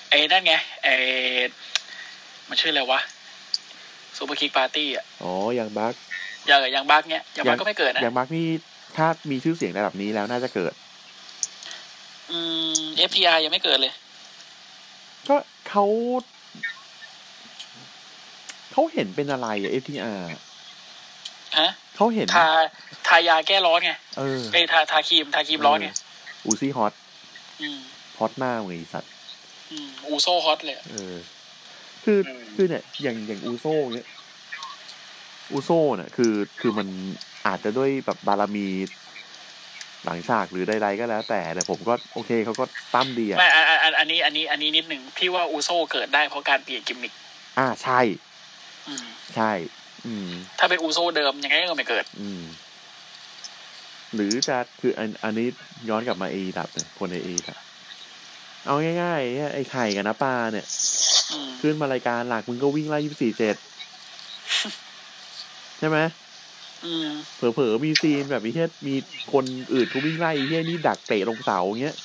ไอ้นั่นไงไอมันชื่ออะไรวะซูเปอร์คิกปาร์ตี้อะอ๋ออย่างบักอย่างอย่างบักเนี้ยอย่างบักก็ไม่เกิดนะอย่างบักนี่ถ้ามีชื่อเสียงระดับนี้แล้วน่าจะเกิด อืม FTR ยังไม่เกิดเลย ก็เขาเขาเห็นเป็นอะไรอะ FTR ฮะ เขาเห็นทาทายาแก้ร้อนไงเออไอยทาทาครีมทาครีมร้อนไงอูซี่ hot อืม hot หน้าไงสัตว์อืมอูโซ hot เลยอะเออ คือคือเนี่ย อย่างอย่างอูโซเนี้ยอูโซเนี่ยคือคือมันอาจจะด้วยแบบบารมีหลังฉากหรือใดๆก็แล้ว แต่แต่ผมก็โอเคเขาก็ตั้มดีอะไม่อันอันอันอันนี้อันนี้อันนี้นิดหนึ่งพี่ว่าอูโซเกิดได้เพราะการเปลี่ยนกิมมิคอ่าใช่อืมใช่อืม ถ้าเป็นอูโซเดิมยังไงก็ไม่เกิด อืมหรือจะคืออันอันนี้ย้อนกลับมาเอดับเนี่ยคนในเอดับเอาง่ายๆเนี่ยไอ้ไข่กับน้าปลาเนี่ยอืมขึ้นมารายการหลักมึงก็วิ่งไล่ยี่สี่เจ็ดใช่ไหมอืมเผลอๆมีซีนแบบไอ้เหี้ยมีคนอื่นเขาวิ่งไล่ไอ้เหี้ยนี่ดักเตะลงเสาอย่างเงี้ย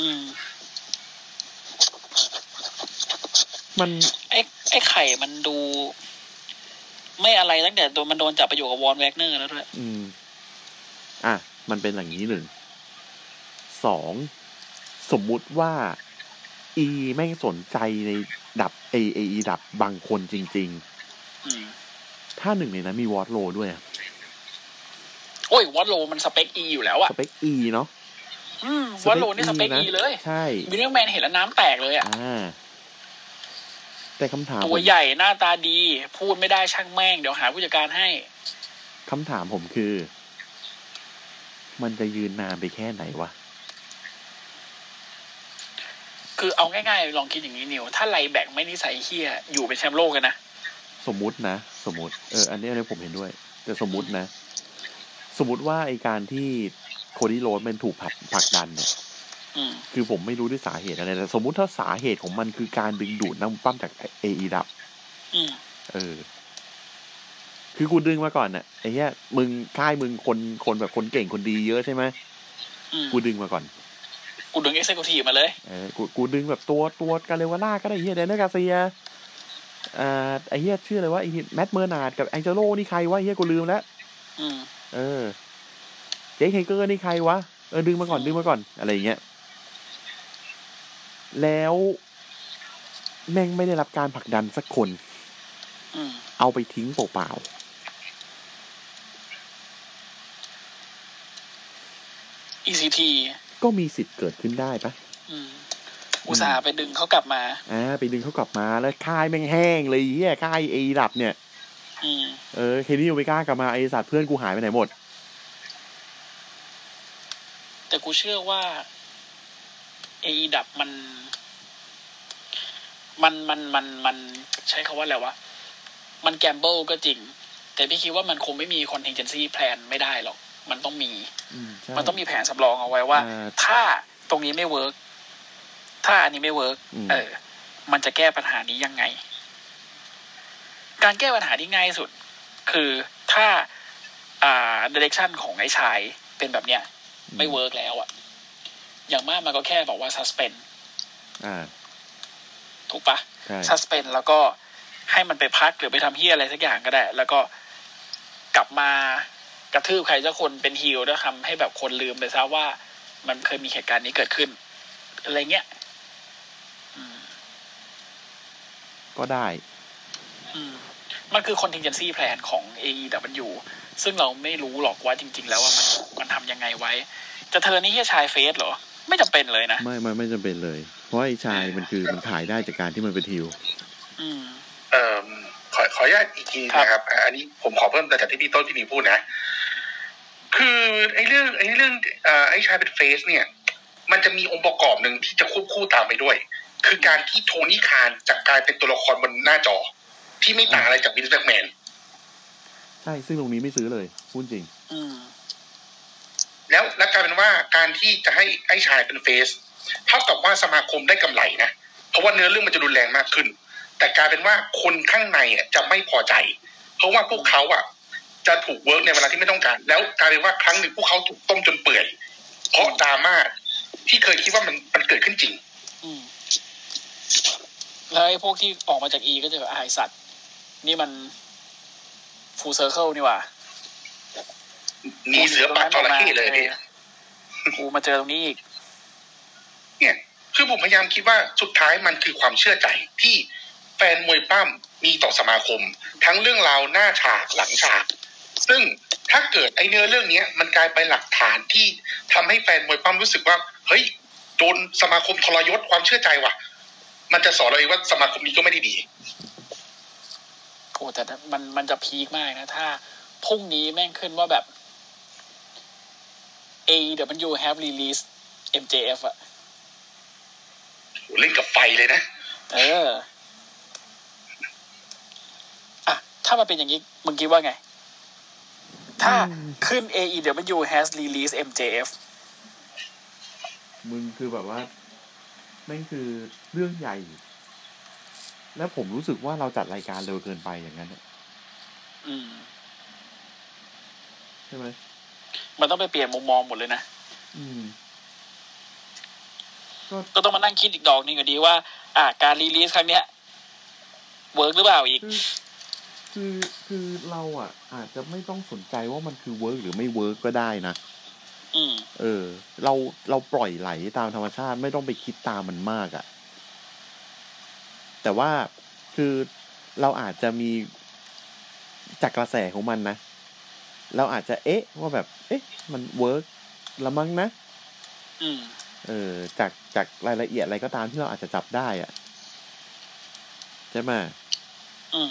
อืมมันไอ้ไอ้ไข่มันดู ไม่อะไรตั้งแต่ตัวมันโดนจับไปอยู่กับวอนแวกเนอร์แล้วด้วยอืม อะ มันเป็นอย่างนี้หนึ่งสองสมมุติว่า อีแม่งสนใจในดับเอเอดับบางคนจริงอืมๆถ้าหนึ่งในนั้นมีวอตโลด้วยอะโอ้ยวอตโลมันสเปคอีอยู่แล้วอะสเปคอีเนาะอืมวอตโลนี่สเปคนะอีเลย ใช่วินซ์แม็กแมนเห็นแล้วน้ำแตกเลยอะอ่า แต่คำถามตัวผมใหญ่หน้าตาดี พูดไม่ได้ช่างแม่ง เดี๋ยวหาผู้จัดการให้คำถามผมคือ มันจะยืนนานไปแค่ไหนวะคือเอาง่ายๆลองคิดอย่างนี้นิวถ้าไรแบ็กไม่นิสัยเหี้ยอยู่เป็นแชมป์โลกกันนะสมมุตินะสมมุติเอออันนี้อันนี้ผมเห็นด้วย แต่สมมุตินะ สมมุติว่าไอการที่โคดี้โรดมันถูกผลักผลักดันเนี่ยอืม คือผมไม่รู้ด้วยสาเหตุอะไรแต่สมมุติถ้าสาเหตุของมันคือการดึงดูดน้ำปั้มจากเอไอดับอืมเออ คือกูดึงมาก่อนน่ะไอ้เหี้ยมึงค่ายมึงคนคนแบบคนเก่งคนดีเยอะใช่ไหมอืมกูดึงมาก่อน กูดึงเอ็กเซคิวทีมาเลยเออกูกูดึงแบบตัวตัวกาเลวาล่าก็ได้เฮียเดนเนอร์กาเซียอ่าไอ้เฮียชื่ออะไรวะไอ้แมตต์เมอร์นาร์ดกับแองเจโลนี่ใครวะไอ้เฮียกูลืมแล้วอืมเออ เจคเฮเกอร์นี่ใครวะเออดึงมาก่อนดึงมาก่อนอะไรอย่างเงี้ย แล้วแม่งไม่ได้รับการผลักดันสักคนอืมเอาไปทิ้งเปล่า ECT ๆก็มีสิทธิ์เกิดขึ้นได้ปะอืมอุตส่าห์ไปดึงเขากลับมาอ่าไปดึงเขากลับมาแล้วค่ายแม่งแห้งเลยเฮียค่ายเอดับเนี่ยอืมเออ Kenny Omega กลับมาไอสัตว์เพื่อนกูหายไปไหนหมด แต่กูเชื่อว่า AEW มัน มันมันมันมันใช้คาว่าอะไรวะ มัน gamble ก็จริง แต่พี่คิดว่ามันคงไม่มี contingency plan ไม่ได้หรอก มันต้องมีอืมใช่มันต้องมีแผนสำรองเอาไว้ว่าอ่า ถ้าตรงนี้ไม่ work ถ้าอันนี้ไม่ work อืมเออ มันจะแก้ปัญหานี้ยังไง การแก้ปัญหาที่ง่ายที่สุด คือถ้า อ่า direction ของไอ้ชายเป็นแบบเนี้ย ไม่เวิร์กแล้วอะ อย่างมากมันก็แค่บอกว่า suspend อ่าถูกปะใช่ suspend แล้วก็ให้มันไปพักหรือไปทำเฮียอะไรสักอย่างก็ได้ แล้วก็กลับมากระทืบใครสักคนเป็นฮิลแล้วทำให้แบบคนลืมไปซะว่ามันเคยมีเหตุการณ์นี้เกิดขึ้น อะไรเงี้ยอืมก็ได้อืมมันคือ contingency plan ของ AEW ซึ่งเราไม่รู้หรอกว่าจริง ๆ แล้วว่ามันมันทำยังไงไว้ จะเธอนี่แค่ชายเฟสเหรอ ไม่จำเป็นเลยนะ ไม่ไม่ไม่จำเป็นเลย เพราะไอ้ชายมันคือมันขายได้จากการที่มันเป็นฮิวอืมเอ่อขอขออนุญาตอีกทีครับนะครับอะอันนี้ผมขอเพิ่มเติมจากที่พี่ต้นพี่หมีพูดนะ คือไอ้เรื่องไอ้เรื่องเอ่อไอ้ชายเป็นเฟสเนี่ย มันจะมีองค์ประกอบหนึ่งที่จะควบคู่ตามไปด้วย คือการที่โทนี่คานจะกลายเป็นตัวละครบนหน้าจอ ที่ไม่ต่างอะไรจากวินส์แม็กแมนใช่ซึ่งตรงนี้ไม่ซื้อเลยพูดจริง อืม แล้วแล้วกลายเป็นว่าการที่จะให้ไอ้ชายเป็นเฟสเท่ากับว่าสมาคมได้กำไรนะเพราะว่าเนื้อเรื่องมันจะรุนแรงมากขึ้น แต่กลายเป็นว่าคนข้างในอะจะไม่พอใจ เพราะว่าพวกเขาอะจะถูกเวิร์กในเวลาที่ไม่ต้องการ แล้วกลายเป็นว่าครั้งหนึ่งพวกเขาถูกต้มจนเปื่อย เพราะดราม่าที่เคยคิดว่ามันมันเกิดขึ้นจริงแล้วไอ้พวกที่ออกมาจาก E ก็จะแบบอายสัตว์ นี่มัน full circle นี่ว่า หนีเสือปัดจระเข้เลยเนี่ยกูมาเจอตรงนี้อีกเนี่ยคือผมพยายามคิดว่าสุดท้ายมันคือความเชื่อใจที่แฟนมวยปั้มมีต่อสมาคม ทั้งเรื่องราวหน้าฉากหลังฉาก ซึ่งถ้าเกิดไอเนื้อเรื่องเนี้ย มันกลายเป็นหลักฐานที่ทำให้แฟนมวยปั้มรู้สึกว่า เฮ้ยโดนสมาคมทรยศความเชื่อใจว่ะ มันจะสอนเราเองว่าสมาคมนี้ก็ไม่ได้ดีโอ้แต่มันมันจะพีคมากนะ ถ้าพรุ่งนี้แม่งขึ้นว่าแบบ AEW have released MJF อะโหเล่นกับไฟเลยนะ เออ อะ ถ้ามันเป็นอย่างนี้ มึงคิดว่าไง ถ้าขึ้น AEW has released MJF มึงคือแบบว่าแม่งคือเรื่องใหญ่ แล้วผมรู้สึกว่าเราจัดรายการเร็วเกินไปอย่างนั้นอะอืมใช่ไหม มันต้องไปเปลี่ยนมุมมองหมดเลยนะอืมก็ต้องมานั่งคิดอีกดอกหนึงอยู่ดีว่า อ่า การ release ครั้งเนี้ย work หรือเปล่าอีกคือคือคือเราอะ อาจจะไม่ต้องสนใจว่ามันคือ work หรือไม่ work ก็ได้นะอืมเออ เราเราปล่อยไหลตามธรรมชาติไม่ต้องไปคิดตามมันมากอะ่ะ แต่ว่าคือเราอาจจะมีจากกระแสของมันนะ เราอาจจะเอ๊ะว่าแบบ เอ๊ะ มัน work ละมั้งนะอืมเออ จากจากรายละเอียดอะไรก็ตามที่เราอาจจะจับได้อะใช่ไหมอืม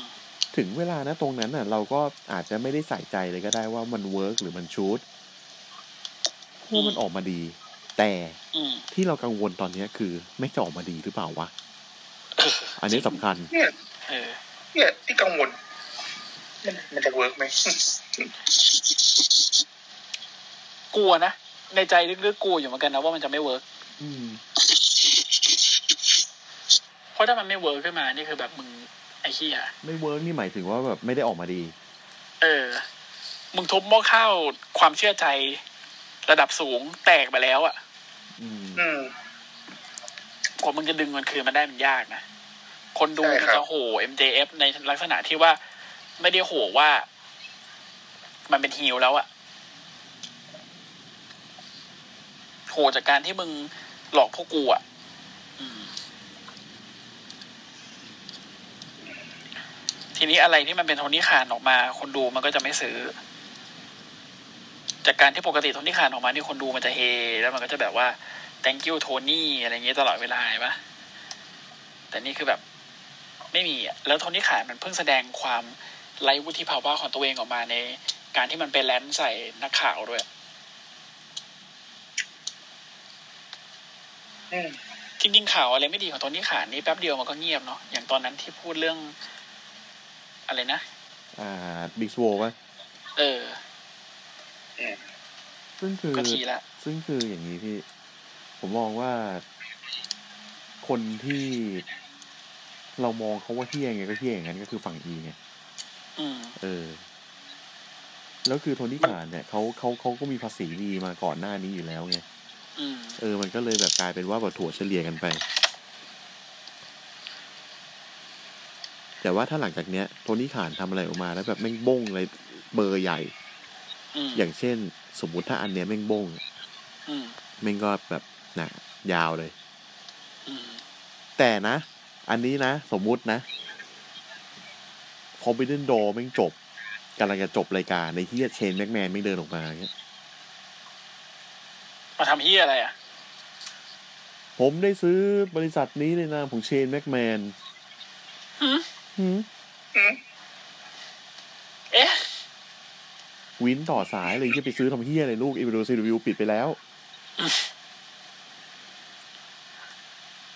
ถึงเวลานะตรงนั้นน่ะ เราก็อาจจะไม่ได้ใส่ใจเลยก็ได้ว่ามัน work หรือมัน shoot เพราะมันออกมาดี แต่อืมที่เรากังวลตอนเนี้ยคือ ไม่จะออกมาดีหรือเปล่าวะอันนี้สำคัญ เนี่ยเออเนี่ยที่กังวลมันมันจะ work ไหม กลัวนะ ในใจลึกๆกลัวอยู่เหมือนกันนะว่ามันจะไม่ work อืมเพราะถ้ามันไม่ work ขึ้นมานี่คือแบบมึงไอ้เหี้ยไม่ work นี่หมายถึงว่าแบบไม่ได้ออกมาดี เออ มึงทุบหม้อข้าวความเชื่อใจระดับสูงแตกไปแล้วอะอืมอืมกว่ามึงจะดึงมันคืนมาได้มันยากนะ คนดูใช่มันครับจะโห MJF ในลักษณะที่ว่า ไม่ได้โหว่า มันเป็นฮีลแล้วอะ โหจากการที่มึงหลอกพวกกูอะอืทีนี้อะไรที่มันเป็นโทนี่คานออกมา คนดูมันก็จะไม่ซื้อ จากการที่ปกติโทนี่คานออกมานี่คนดูมันจะเฮ แล้วมันก็จะแบบว่า thank you โทนี่อะไรเงี้ยตลอดเวลาเห็นปะแต่นี่คือแบบไม่มีอะแล้วโทนี่ขานมันเพิ่งแสดงความไร้วุฒิภาวะของตัวเองออกมาใน การที่มันไปแลนใส่นักข่าวด้วย อืม จริงๆข่าวอะไรไม่ดีของโทนี่ขานนี่แป๊บเดียวมันก็เงียบเนาะอย่างตอนนั้นที่พูดเรื่อง อะไรนะ อ่าบิ๊กโวป่ะเออซึ่งคือก็ทีละซึ่งคืออย่างนี้พี่ ผมมองว่าคนที่เรามองเขาว่าเที่ยงไงก็เที่ยงอย่างนั้นก็คือฝั่งอีไงอืมเออ แล้วคือโทนี่ขานเนี่ยเขาเขาเขาก็มีภาษีดีมาก่อนหน้านี้อยู่แล้วไงอืม เออ มันก็เลยแบบกลายเป็นว่าแบบถั่วเฉลี่ยกันไป แต่ว่าถ้าหลังจากเนี้ยโทนี่ขานทำอะไรออกมาแล้วแบบแม่งบ้งเลยเบอร์ใหญ่อืมอย่างเช่น สมมุติถ้าอันเนี้ยแม่งบ้งอืมแม่งก็แบบหนะยาวเลยอืมแต่นะ อันนี้นะ สมมุตินะคอมบิเดนโดแม่งจบกำลังจะจบรายการในที่เชนแม็กแมนไม่งเดินออกมาอย่างเงี้ย มาทำเฮียอะไรอะ ผมได้ซื้อบริษัทนี้ในนามของเชนแม็กแมนหืมหืมอืมเอ๊ะ วินต่อสายเลยที่ไปซื้อทำเฮียอะไรลูกอีวิวซีวิวปิดไปแล้ว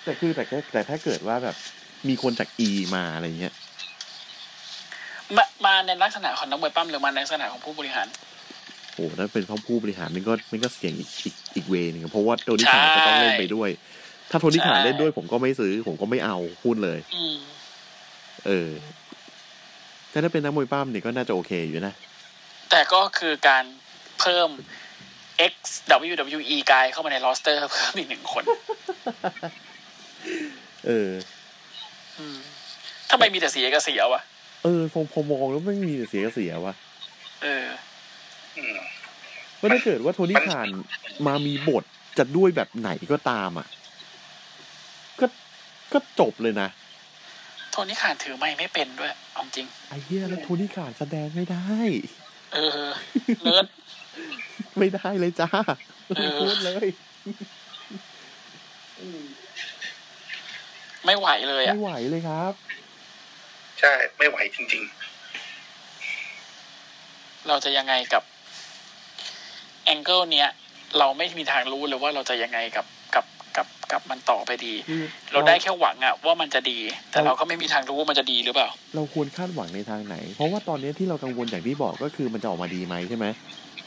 แต่คือแต่แค่แต่ถ้าเกิดว่าแบบมีคนจากอีมาอะไรเงี้ยมามาในลักษณะของนักมวยปั้มหรือมาในลักษณะของผู้บริหารโอ้ถ้าเป็นเขาผู้บริหารมันก็มันก็เสียงอีกอีกอีกเวนึงอะเพราะว่าโทนี่ขานจะต้องเล่นไปด้วย ถ้าโทนี่ขานใช่เล่นด้วย ผมก็ไม่ซื้อ ผมก็ไม่เอาพูดเลยอืมเออแต่ถ้าเป็นนักมวยปั้มเนี่ยก็น่าจะโอเคอยู่นะ แต่ก็คือการเพิ่ม X WWE กายเข้ามาในลอสเตอร์เพิ่มอีกหนึ่งคน เอออืมทำไมมีแต่เสียกับเสียวะ เออพอพอมองแล้วไม่มีแต่เสียก็เสียวะ เอออืม ว่าถ้าเกิดว่าโทนี่ขานมามีบทจะด้วยแบบไหนก็ตามอะ ก็ก็จบเลยนะ โทนี่ขานถือไม่ไม่เป็นด้วยเอาจริง ไอ้เหี้ยแล้วโทนี่ขานแสดงไม่ได้ เออเนิร์ดไม่ได้เลยจ้าเออพูดเลย ไม่ไหวเลยอะ ไม่ไหวเลยครับ ใช่ ไม่ไหวจริงเราจะยังไงกับ angle เนี้ยเราไม่มีทางรู้เลยว่าเราจะยังไงกับกับกับกับมันต่อไปดีคือเราได้แค่หวังอะว่ามันจะดี แต่เราก็ไม่มีทางรู้ว่ามันจะดีหรือเปล่า เราควรคาดหวังในทางไหน เพราะว่าตอนนี้ที่เรากังวลอย่างที่บอกก็คือมันจะออกมาดีไหมใช่ไหม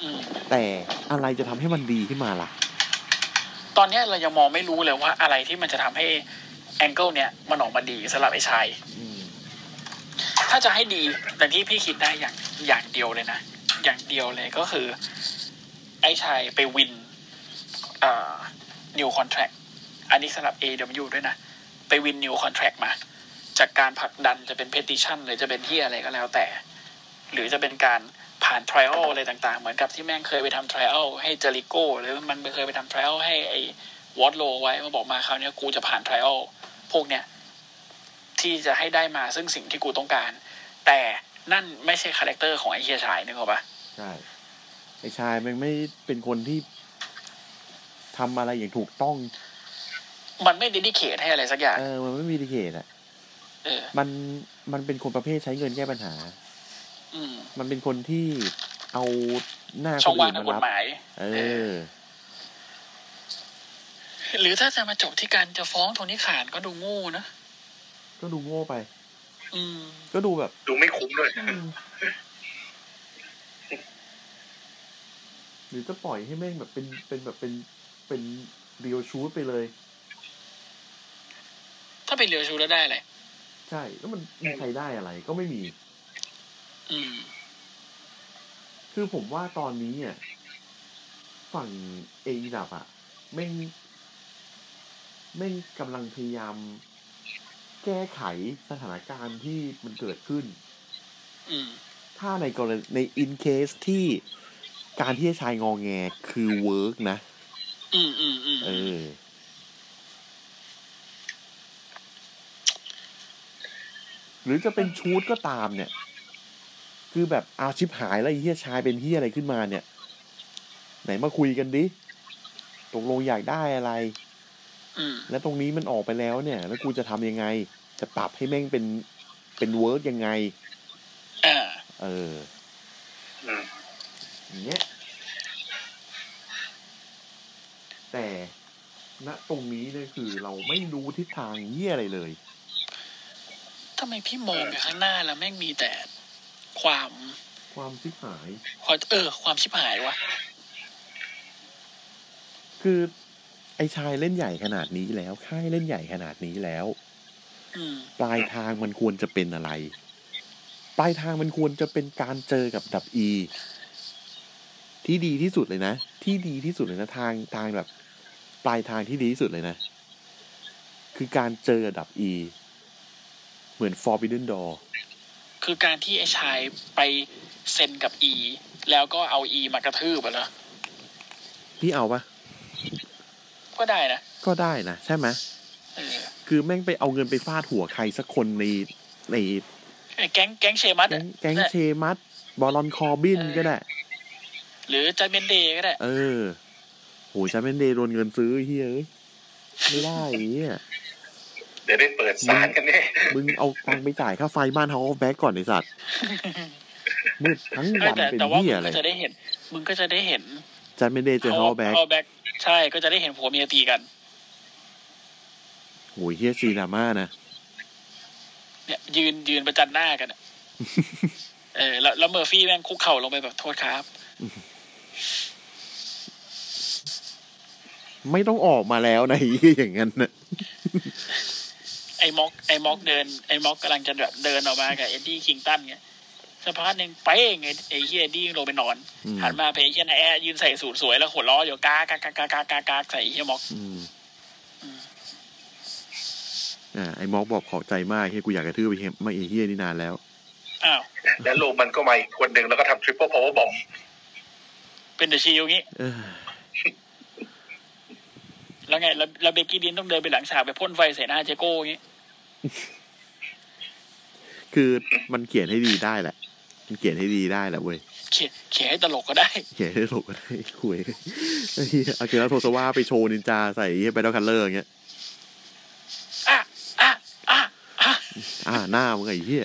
อืมแต่อะไรจะทำให้มันดีขึ้นมาล่ะ ตอนเนี้ยเรายังมองไม่รู้เลยว่าอะไรที่มันจะทำให้ angle เนี้ยมันออกมาดีสำหรับไอ้ชายถ้าจะให้ดีแต่ที่พี่คิดได้อย่างอย่างเดียวเลยนะอย่างเดียวเลยก็คือ ไอ้ชายไปวินอ่อ new contract อันนี้สำหรับ AW ด้วยนะ ไปวิน new contract มา จากการผลักดันจะเป็น petition หรือจะเป็นที่อะไรก็แล้วแต่ หรือจะเป็นการผ่าน trial อะไรต่างๆ เหมือนกับที่แม่งเคยไปทำ trial ให้เจริโก้หรือมันเคยไปทำ trial ให้ไอ้วอตโลไว้มาบอกมาคราวนี้กูจะผ่าน trial พวกเนี้ยที่จะให้ได้มาซึ่งสิ่งที่กูต้องการ แต่นั่นไม่ใช่ character ของไอ้เฮียชายนึกออกปะใช่ ไอ้ชายมันไม่เป็นคนที่ทำอะไรอย่างถูกต้อง มันไม่ dedicateให้อะไรสักอย่าง เออ มันไม่มีดีเคทอะเออมันมันเป็นคนประเภทใช้เงินแก้ปัญหา อืมมันเป็นคนที่เอาหน้าช่องคนว่างอื่นทางมากฎรับหมาย เออ หรือถ้าจะมาจบที่การจะฟ้องโทนี่ขานก็ดูโง่นะ ก็ดูโง่ไป อืม ก็ดูแบบ ดูไม่คุ้มด้วย หรือจะปล่อยให้แม่งแบบเป็นเป็นแบบเป็นเป็นเรียวชูดไปเลย ถ้าเป็นเรือชูแล้วได้อะไร ใช่ แล้วมันมีใครได้อะไรก็ไม่มี อืม คือผมว่าตอนนี้อะฝั่ง AEW อะแม่งแม่งกำลังพยายามแก้ไขสถานการณ์ที่มันเกิดขึ้นอืมถ้าในกรณีใน in case ที่ การที่จะชายงองแงคือ work นะ อืมอืมอืมเออ หรือจะเป็น shoot ก็ตามเนี่ย คือแบบอาชิบหายแล้วไอ้เฮียชายเป็นเฮียอะไรขึ้นมาเนี่ย ไหนมาคุยกันดิตกลงอยากได้อะไรอืมแล้วตรงนี้มันออกไปแล้วเนี่ย แล้วกูจะทำยังไง จะปรับให้แม่งเป็นเป็นเวิร์กยังไงอ่าเอออืม อย่างเงี้ย แต่ณตรงนี้เนี่ยคือเราไม่รู้ทิศทางเยี่ยอะไรเลยทำไมพี่มองไปข้างหน้าแล้วแม่งมีแต่ความความชิบหายความเออ ความชิบหายวะคือ ไอ้ชายเล่นใหญ่ขนาดนี้แล้ว ค่ายเล่นใหญ่ขนาดนี้แล้วอืมปลายทางมันควรจะเป็นอะไร ปลายทางมันควรจะเป็นการเจอกับดับอี ที่ดีที่สุดเลยนะ ที่ดีที่สุดเลยนะทางทางแบบ ปลายทางที่ดีที่สุดเลยนะ คือการเจอกับดับอีเหมือน Forbidden Door คือการที่ไอ้ชายไปเซ็นกับอีแล้วก็เอาอีมากระทืบอะเหรอพี่เอาปะก็ได้นะ ก็ได้นะ ใช่ไหมเออคือแม่งไปเอาเงินไปฟาดหัวใครสักคนในในไอ้แก๊งแก๊งเชมัสแก๊อะงแก๊งเนี่ยเชมัสบอลอนคอร์บินเออก็ได้ หรือจันเบนเดย์ก็ได้ เออโหฉันเป็นเดย์โดนเงินซื้อเฮ้ยไม่ได้ไอ้เหี้ยเดี๋ยวได้เปิดสารกันเนี่ยมึงเอาตังค์ไปจ่ายค่าไฟบ้านเฮาแบ็กก่อนไอสัตว์มืดทั้งเออวันแต่เป็นแต่ว่าเหี้มึยงอะไรก็จะได้เห็น มึงก็จะได้เห็นจันเป็นเดย์เจอเฮาแบ็กเอาแบ็กใช่ก็จะได้เห็นผัวเมียตีกันโหยเฮียซีดราม่านะเนี่ย ยืนยืนประจันหน้ากันอะเออแล้วแล้วเมอร์ฟี่แม่งคุกเข่าลงไปแบบโทษครับ ไม่ต้องออกมาแล้วนะไอ้เหี้ยอย่างนั้นนะไอ้ม็อกไอ้ม็อกเดินไอ้ม็อกกำลังจะแบบเดินออกมากับเอ็ดดี้คิงตันเงี้ยสักพักหนึ่งไปเองไอ้ไอ้เฮียเอ็ดดี้ลงไปนอนอืมหันมาเพย์เฮียนาแอร์ยืนใส่สูทสวยแล้วหัวล้ออยู่กากากากากากากาใส่เฮียม็อกอืมอืมอ่าไอ้ม็อกบอกขอบใจมากเฮียกูอยากกระทืบไปเฮียมาไอ้เฮียนี่นานแล้วอ้าวแล้วโรมันก็มาอีกคนหนึ่งแล้วก็ทำ triple powerbomb เป็น The Shield งี้เออแล้วไงแล้วแล้วเบกกี้ดินต้องเดินไปหลังฉากไปพ่นไฟใส่หน้าเจโก้งี้ คือมันเขียนให้ดีได้แหละ มันเขียนให้ดีได้แหละเว้ย เขียนเขียนให้ตลกก็ได้ เขียนให้ตลกก็ได้คุยไอ้เหี้ยอากิระโทซาวะไปโชว์นินจาใส่ไปดอคัลเลอร์อย่างเงี้ยอะอะอะอะอ่าหน้ามึงไอ้เหี้ย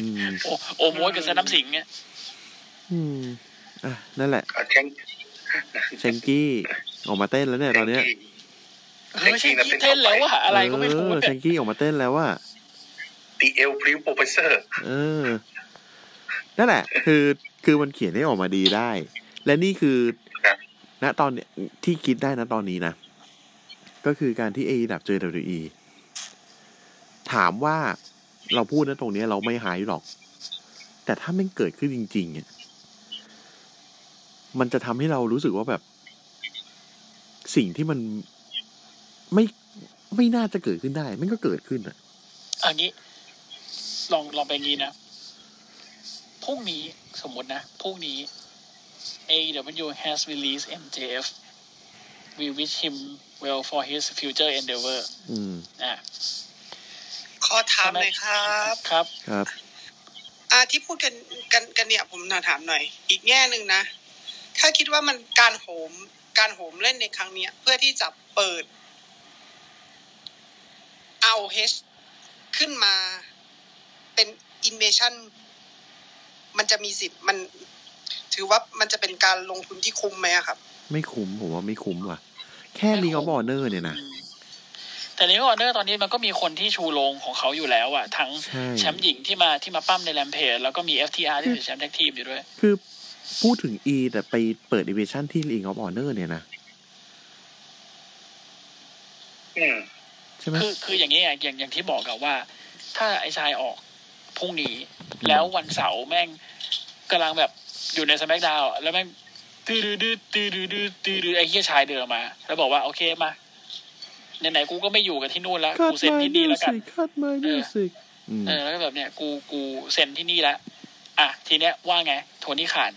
อืมโอโอโมยกับสน้ำสิงเงี้ย อืมอะ นั่นแหละอะแข่งเชงกี้ออกมาเต้นแล้วเนี่ยตอนเนี้ยเออใช่ที่เต้นแล้วอะอะไรก็ไม่รู้เออเชงกี้ออกมาเต้นแล้วว่าดีเอลพริวโปรเฟสเซอร์เออนั่นแหละ คือคือมันเขียนให้ออกมาดีได้ และนี่คือครับณตอนเนี้ยที่คิดได้นะตอนนี้นะ ก็คือการที่ AE ดับเจอ WWE ถามว่าเราพูดนะตรงเนี้ยเราไม่หายหรอก แต่ถ้ามันเกิดขึ้นจริงๆเนี่ย มันจะทำให้เรารู้สึกว่าแบบ สิ่งที่มันไม่ไม่น่าจะเกิดขึ้นได้ มันก็เกิดขึ้นอะอันนี้ ลองลองไปงี้นะพรุ่งนี้สมมตินะพรุ่งนี้ AEW has released MJF we wish him well for his future endeavor อืมอะขอถามหน่อยครับ ครับ ครับ อ่าที่พูดกันกันกันเนี่ยผมถามหน่อย อีกแง่หนึ่งนะ ถ้าคิดว่ามันการโหมการโหมเล่นในครั้งเนี้ยเพื่อที่จะเปิดเอาเฮขึ้นมาเป็น invasion มันจะมีสิทธิ์มัน ถือว่ามันจะเป็นการลงทุนที่คุ้มไหมอะครับ ไม่คุ้มผมว่าไม่คุ้มว่ะ แค่ Ring of Honor เนี่ยนะแต่ Ring of Honor ตอนนี้มันก็มีคนที่ชูโรงของเขาอยู่แล้วอะทั้งใช่แชมป์หญิงที่มาที่มาปล้ำใน Rampage แล้วก็มี FTR ที่เป็นแชมป์ tag team อยู่ด้วย คือ พูดถึง E แต่ไปเปิด division ที่ Ring of Honor เนี่ยนะอืมใช่ไหมคือคืออย่างนี้อะอย่างอย่างที่บอกกับว่า ถ้าไอ้ชายออกพรุ่งนี้ แล้ววันเสาร์แม่งกำลังแบบอยู่ในสมักดาวแล้วแม่งตื้อดื้อดื้อตื้อดื้อดื้อตื้อดื้อไอ้เฮียชายเดินมา แล้วบอกว่าโอเคมาไหนๆกูก็ไม่อยู่กับที่นู่นแล้วคัดกูเซ็นมาที่มินี่วแล้วกันสิกคัดมามิวสิกอืมเออแล้วก็แบบเนี้ยกูกูเซ็นที่นี่แล้วอะทีเนี้ยว่าไง โทนี่ขาน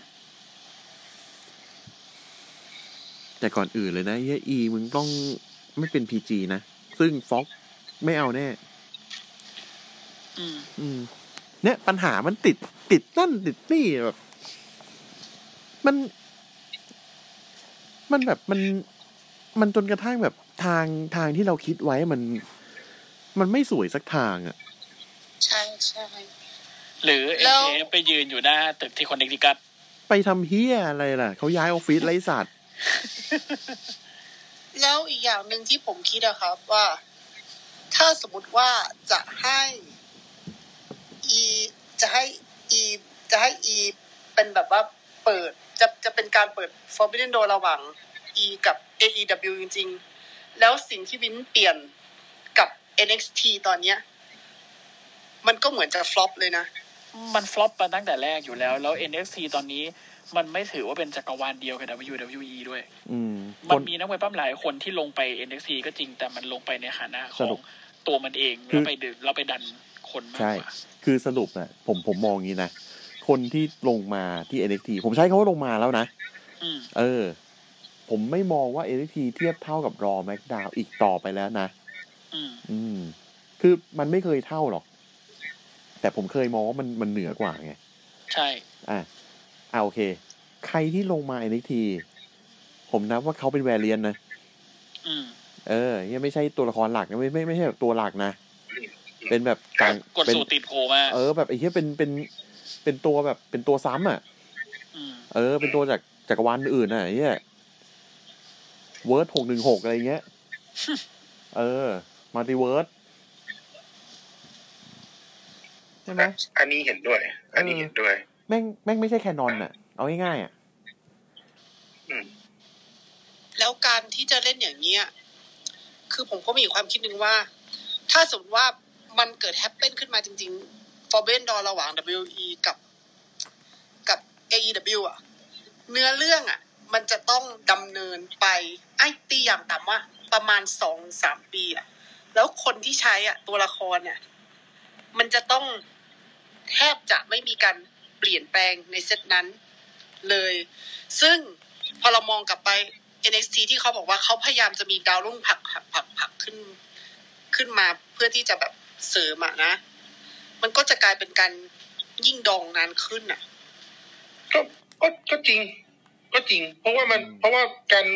แต่ก่อนอื่นเลยนะเฮีย E มึงต้องไม่เป็น PG นะ ซึ่งฟ็อกไม่เอาแน่อืมอืมเนี่ยปัญหามันติดติดนั่นติดนี่แบบมัน มันแบบมัน มันจนกระทั่งแบบทางทางที่เราคิดไว้มัน มันไม่สวยสักทางอะ่ะ ใช่ใช่หรือเอ็แล้นวเอไปยืนอยู่หน้าตึกที่คนเด็กดิกัสไปทำเฮียอะไรล่ะ เขาย้ายออฟฟิศไรสัตว์ แล้วอีกอย่างหนึ่งที่ผมคิดอะครับว่า ถ้าสมมติว่าจะให้อีจะให้อีจะให้อีเป็นแบบว่าเปิดจะจะเป็นการเปิด Forbidden Door ระหว่าง E กับ AEW จริง ๆ แล้วสิ่งที่วินเปลี่ยนกับ NXT ตอนเนี้ย มันก็เหมือนจะฟลอปเลยนะ มันฟลอปมาตั้งแต่แรกอยู่แล้ว แล้ว NXT ตอนนี้ มันไม่ถือว่าเป็นจักรวาลเดียวกับ WWE ด้วยอืมมัคนนมีนักมวยปั้มหลายคนที่ลงไป NXT ก็จริงแต่มันลงไปในฐานะขสอรุงปตัวมันเองคือแล้วไปดึงแล้วไปดันคนมากใช่กว่าคือสรุปนะผมผมมองอย่างนี้นะ คนที่ลงมาที่ NXT ผมใช้คาว่าลงมาแล้วนะอืมเออ ผมไม่มองว่า NXT เทียบเท่ากับรอแม็กดาวอีกต่อไปแล้วนะอืมอืม คือมันไม่เคยเท่าหรอก แต่ผมเคยมองว่ามันมันเหนือกว่าไง ใช่ อะ อ่าโอเค ใครที่ลงมา NXT ผมนับว่าเขาเป็นแวรเลียนนะอืมเออยังไม่ใช่ตัวละครหลักนะไม่ไม่ไม่ใช่แบบตัวหลักนะ เป็นแบบกลางกดเป็นสูตรติดโคมาเออแบบไอ้เหี้ยเป็นเป็นเป็นตัวแบบเป็นตัวซ้ำอะอืมเออ เป็นตัวจากจักรวาลอื่นอะไอ้เหี้ยEarth หกหนึ่งหกอะไรเงี้ย เออ multiverse ใช่ไหมอันนี้เห็นด้วย อันนี้เห็นด้วย แม่งแม่งไม่ใช่ canon อะเอาง่ายๆอะแล้วการที่จะเล่นอย่างเนี้ย คือผมก็มีความคิดหนึ่งว่า ถ้าสมมติว่ามันเกิด happen ขึ้นมาจริงๆ Forbidden Door ระหว่าง WWE กับกับ AEW อะเนื้อเรื่องอะมันจะต้องดำเนินไป ไอ้ตีอย่างต่ำว่า ประมาณสองสามปีอะแล้วคนที่ใช้อะตัวละครเนี่ย มันจะต้องแทบจะไม่มีการ เปลี่ยนแปลงในเซตนั้นเลย ซึ่งพอเรามองกลับไป NXT ที่เขาบอกว่าเขาพยายามจะมีดาวรุ่งผลักผลักผลักผลักขึ้น ขึ้นมาเพื่อที่จะแบบเสริมอะนะ มันก็จะกลายเป็นการยิ่งดองนานขึ้นอะก็ก็ก็จริง ก็จริง เพราะว่ามัน เพราะว่าการ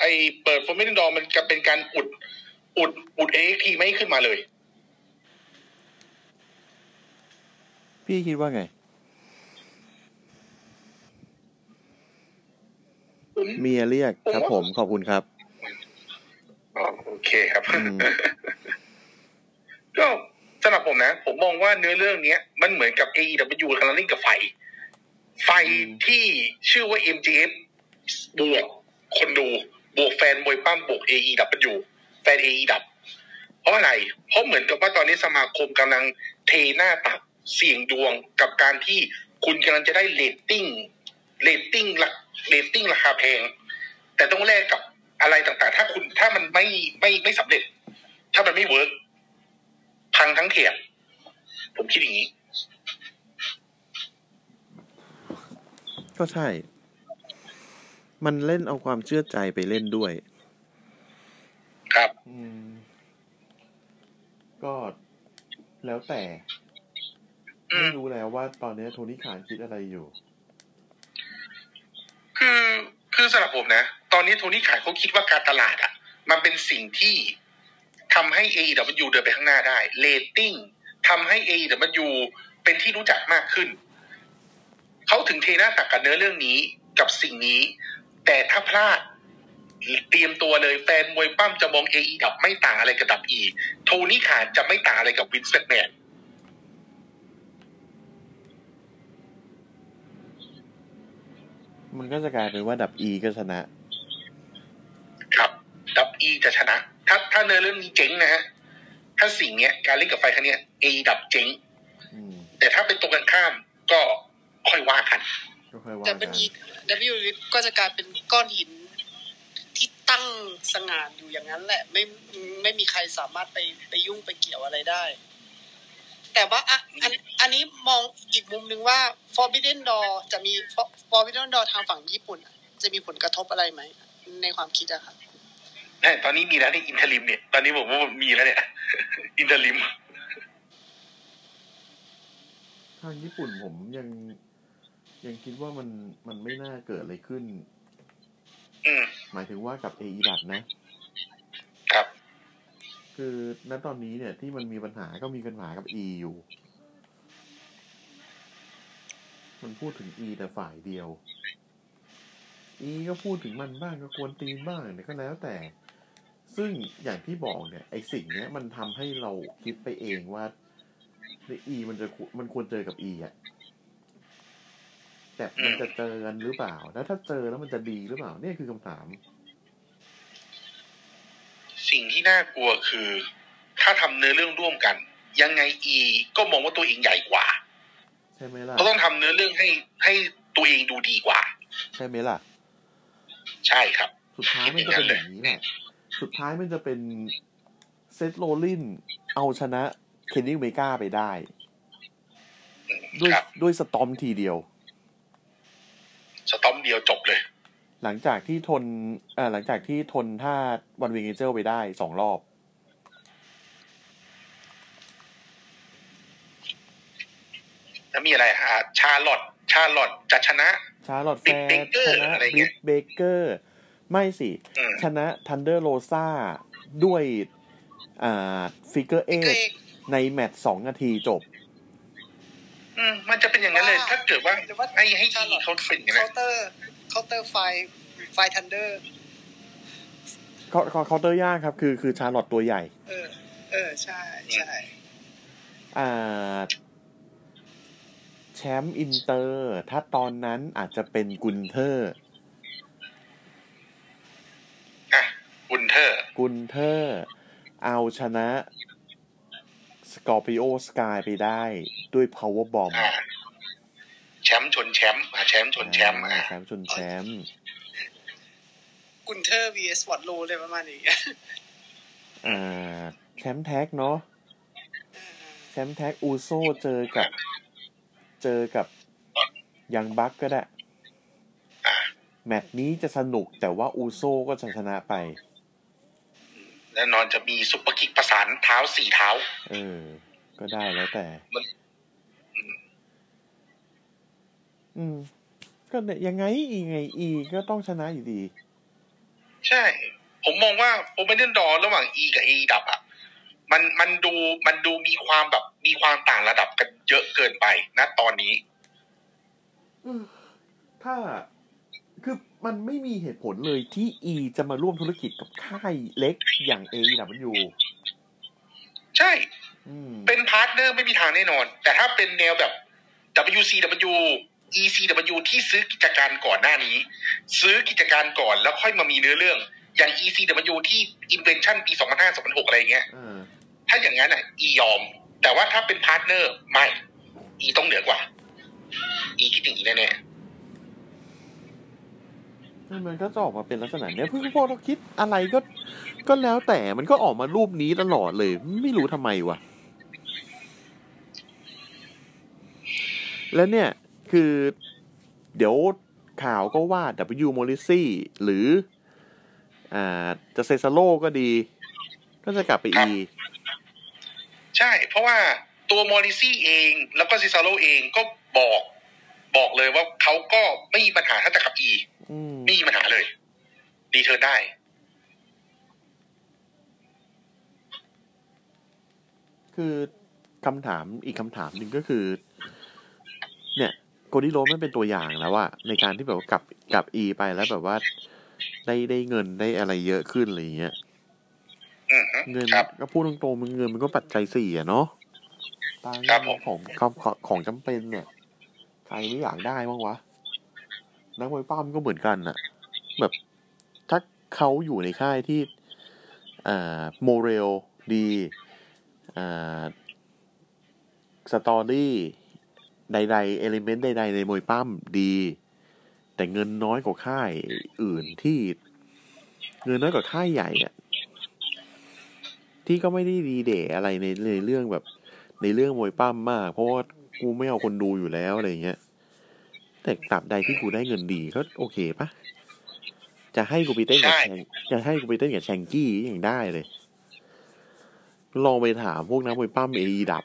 ไอเปิดโฟมินดอมันจะเป็นการอุด อุดอุดเอ็กทีไม่ให้ขึ้นมาเลย พี่คิดว่าไง เมียเรียกครับผมขอบคุณครับอ๋อโอเคครับอืมก็สำหรับผมนะ ผมมองว่าเนื้อเรื่องเนี้ย มันเหมือนกับ AEW กำลังเล่นกับไฟ ไฟที่ชื่อว่า MJF บวกคนดู บวกแฟนมวยปล้ำบวก AEW แฟนเอดับเพราะอะไร เพราะเหมือนกับว่าตอนนี้สมาคมกำลังเทหน้าตักเสี่ยงดวงกับการที่คุณกำลังจะได้เรตติ้งเรตติ้งละ เรตติ้งราคาแพง แต่ต้องแลกกับอะไรต่างๆ ถ้าคุณถ้ามันไม่ไม่ไม่สำเร็จ ถ้ามันไม่ work พังทั้งเขียผมคิดอย่างนี้ ก็ใช่ มันเล่นเอาความเชื่อใจไปเล่นด้วย ครับอืมก็แล้วแต่อืมไม่รู้แล้วว่าตอนนี้โทนี่ขานคิดอะไรอยู่ คือคือสำหรับผมนะ ตอนนี้โทนี่ขายเขาคิดว่าการตลาดอะ มันเป็นสิ่งที่ทำให้ AEW เดินไปข้างหน้าได้เรตติ้งทำให้ AEW เป็นที่รู้จักมากขึ้น เขาถึงเทหน้าตักกับเนื้อเรื่องนี้กับสิ่งนี้ แต่ถ้าพลาดเตรียมตัวเลยแฟนมวยปั้มจะมอง AE ดับไม่ต่างอะไรกับดับ E โทนี่ขานจะไม่ต่างอะไรกับวินสเปกแมน มันก็จะกลายเป็นว่าดับอีก็ชนะ ครับดับ E จะชนะ ถ้าถ้าเนื้อเรื่องนี้เจ๊งนะฮะถ้าสิ่งเนี้ย การเล่นกับไฟครั้งเนี้ย A ดับเจ๊งอืมแต่ถ้าเป็นตรงกันข้ามก็ค่อยว่ากันก็ค่อยว่าแต่กัเป็นนอีก W ก็จะกลายเป็นก้อนหินที่ตั้งตระหง่านอยู่อย่างนั้นแหละ ไม่ไม่มีใครสามารถไปไปยุ่งไปเกี่ยวอะไรได้ แต่ว่าอะอันอันนี้มองอีกมุมหนึ่งว่า Forbidden Door จะมี Forbidden Door ทางฝั่งญี่ปุ่นอะจะมีผลกระทบอะไรไหม ในความคิดอะครับแน่ตอนนี้มีแล้วนี่ interim เนี่ย ตอนนี้ผมว่ามีแล้วเนี่ย interim ทางญี่ปุ่นผมยังยังคิดว่ามันมันไม่น่าเกิดอะไรขึ้นอืมหมายถึงว่ากับเอดับนะครับ คือณตอนนี้เนี่ยที่มันมีปัญหาก็มีปัญหากับ E อยู่ มันพูดถึง E แต่ฝ่ายเดียว E ก็พูดถึงมันบ้างก็ควรตีนบ้างเนี่ยก็แล้วแต่ ซึ่งอย่างที่บอกเนี่ยไอสิ่งเนี้ยมันทำให้เราคิดไปเองว่าใน E มันจะมันควรเจอกับ E อะแต่มันจะเจอกันหรือเปล่า แล้วถ้าเจอแล้วมันจะดีหรือเปล่าเนี่ยคือคำถาม สิ่งที่น่ากลัวคือ ถ้าทำเนื้อเรื่องร่วมกัน ยังไงอีก็มองว่าตัวเองใหญ่กว่าใช่ไหมล่ะก็ต้องทำเนื้อเรื่องให้ให้ตัวเองดูดีกว่า ใช่ไหมล่ะ ใช่ครับ สุดท้ายมันจะเป็นอย่างนี้แหละสุดท้ายมันจะเป็นเซตโรลลินเอาชนะเคนนี่เมกาไปได้ ด้วยครับด้วยสตอมทีเดียว สตอมเดียวจบเลย หลังจากที่ทนเอ่อหลังจากที่ทนท่าวันเวงเจอร์ไปได้สองรอบ แล้วมีอะไรอะชาลอตชาลอตจะชนะ ชาร์ลอตแฟ Britt ร์ Baker ชนะอะไรบเงี้ริยตเบเกอร์ ไม่สิอืมชนะ Thunder Rosa ด้วยอ่าฟิกเกอร์เอ Figure eight ในแมตช์สองนาทีจบอืมมันจะเป็นอย่างนั้นเลยว่าถ้าเกิดว่าหรือว่าให้ให้อีเขาเป็นอย่างนั้น counter counter ไฟไฟ Thunderเขาเขาเคาน์เตอร์ยากครับ คือคือ Charlotte ตัวใหญ่ เออ เออ ใช่ใช่อ่าแชมป์อินเตอร์ ถ้าตอนนั้นอาจจะเป็น Guntherอะ Gunther Gunther เอาชนะ Scorpio Sky ไปได้ด้วย power bomb อ่าแชมป์ชนแชมป์อะแชมป์ชนแชมป์อะแชมป์ชนแชมป์กุนเทอร์ vs วอตโลเลยประมาณนี้อ่าแชมป์ tag เนาะแชมป์ tag Uso เจอกับ เจอกับ Young Bucks ก็ได้อะแมตช์นี้จะสนุกแต่ว่าอูโซก็จะชนะไป แน่นอนจะมีซุปเปอร์คิกประสานเท้าสี่เท้า เออ ก็ได้แล้วแต่ มัน อืม ก็เนี่ยยังไงอีไงอีก็ต้องชนะอยู่ดี ใช่ ผมมองว่าโอเปนเดนดอระหว่าง E กับ A ดับอะมันมันดูมันดูมีความแบบมีความต่างระดับกันเยอะเกินไปนะตอนนี้อืมถ้าคือมันไม่มีเหตุผลเลยที่ E จะมาร่วมธุรกิจกับค่ายเล็กอย่าง A ดับมันอยู่ใช่อืมเป็น partner ไม่มีทางแน่นอน แต่ถ้าเป็นแนวแบบ WCW ECW ที่ซื้อกิจการก่อนหน้านี้ ซื้อกิจการก่อนแล้วค่อยมามีเนื้อเรื่อง อย่าง ECW ที่ Invention ปี 2005 2006 อะไรอย่างเงี้ยเออถ้าอย่างนั้นอะ E ยอม แต่ว่าถ้าเป็น partner ไม่ E ต้องเหนือกว่า E คิดอย่างนี้แน่มันก็จะออกมาเป็นลักษณะเนี้ยเพิ่งพอเราคิดอะไรก็ ก็แล้วแต่มันก็ออกมารูปนี้ตลอดเลย ไม่รู้ทำไมวะแล้วเนี่ย คือ เดี๋ยวข่าวก็ว่า W m o r r i s y หรือ อ่าจะ Cesaro ก็ดี ก็จะกลับไป E ๆใช่ เพราะว่าตัว Morrissey เองแล้วก็ Cesaro เองก็บอก บอกเลยว่าเขาก็ไม่มีปัญหาถ้าจะกลับ E อืมไม่มีปัญหาเลย return ได้คือคำถามอีกคำถามหนึ่งก็คือ เนี่ย Cody Rhodes มันเป็นตัวอย่างแล้วว่าในการที่แบบว่ากลับกลับ E ไปแล้วแบบว่าได้ได้เงินได้อะไรเยอะขึ้นอะไรอย่างเงี้ยอือฮึเงินครับก็พูดตรงๆมันเงินมันก็ปัจจัยสี่อะเนาะตามครับผมของของของของจำเป็นเนี่ยใครไม่อยากได้บ้างวะนักมวยปั้มก็เหมือนกันอะแบบถ้าเขาอยู่ในค่ายที่อ่าโมเรลดีอ่าสตอรี่ ใดๆเอลิเมนต์ใดๆในมวยปั้มดี แต่เงินน้อยกว่าค่ายอื่นที่ เงินน้อยกว่าค่ายใหญ่อะที่ก็ไม่ได้ดีเดะอะไรในในเรื่องแบบ ในเรื่องมวยปั้มมาก เพราะว่ากูไม่เอาคนดูอยู่แล้วอะไรเงี้ยแต่ตราบใดที่กูได้เงินดีก็โอเคปะจะให้กูไปเต้นกับใช่แชงจะให้กูไปเต้นกับแชงกี้ยังได้เลย ลองไปถามพวกนักมวยปั้มเอดับ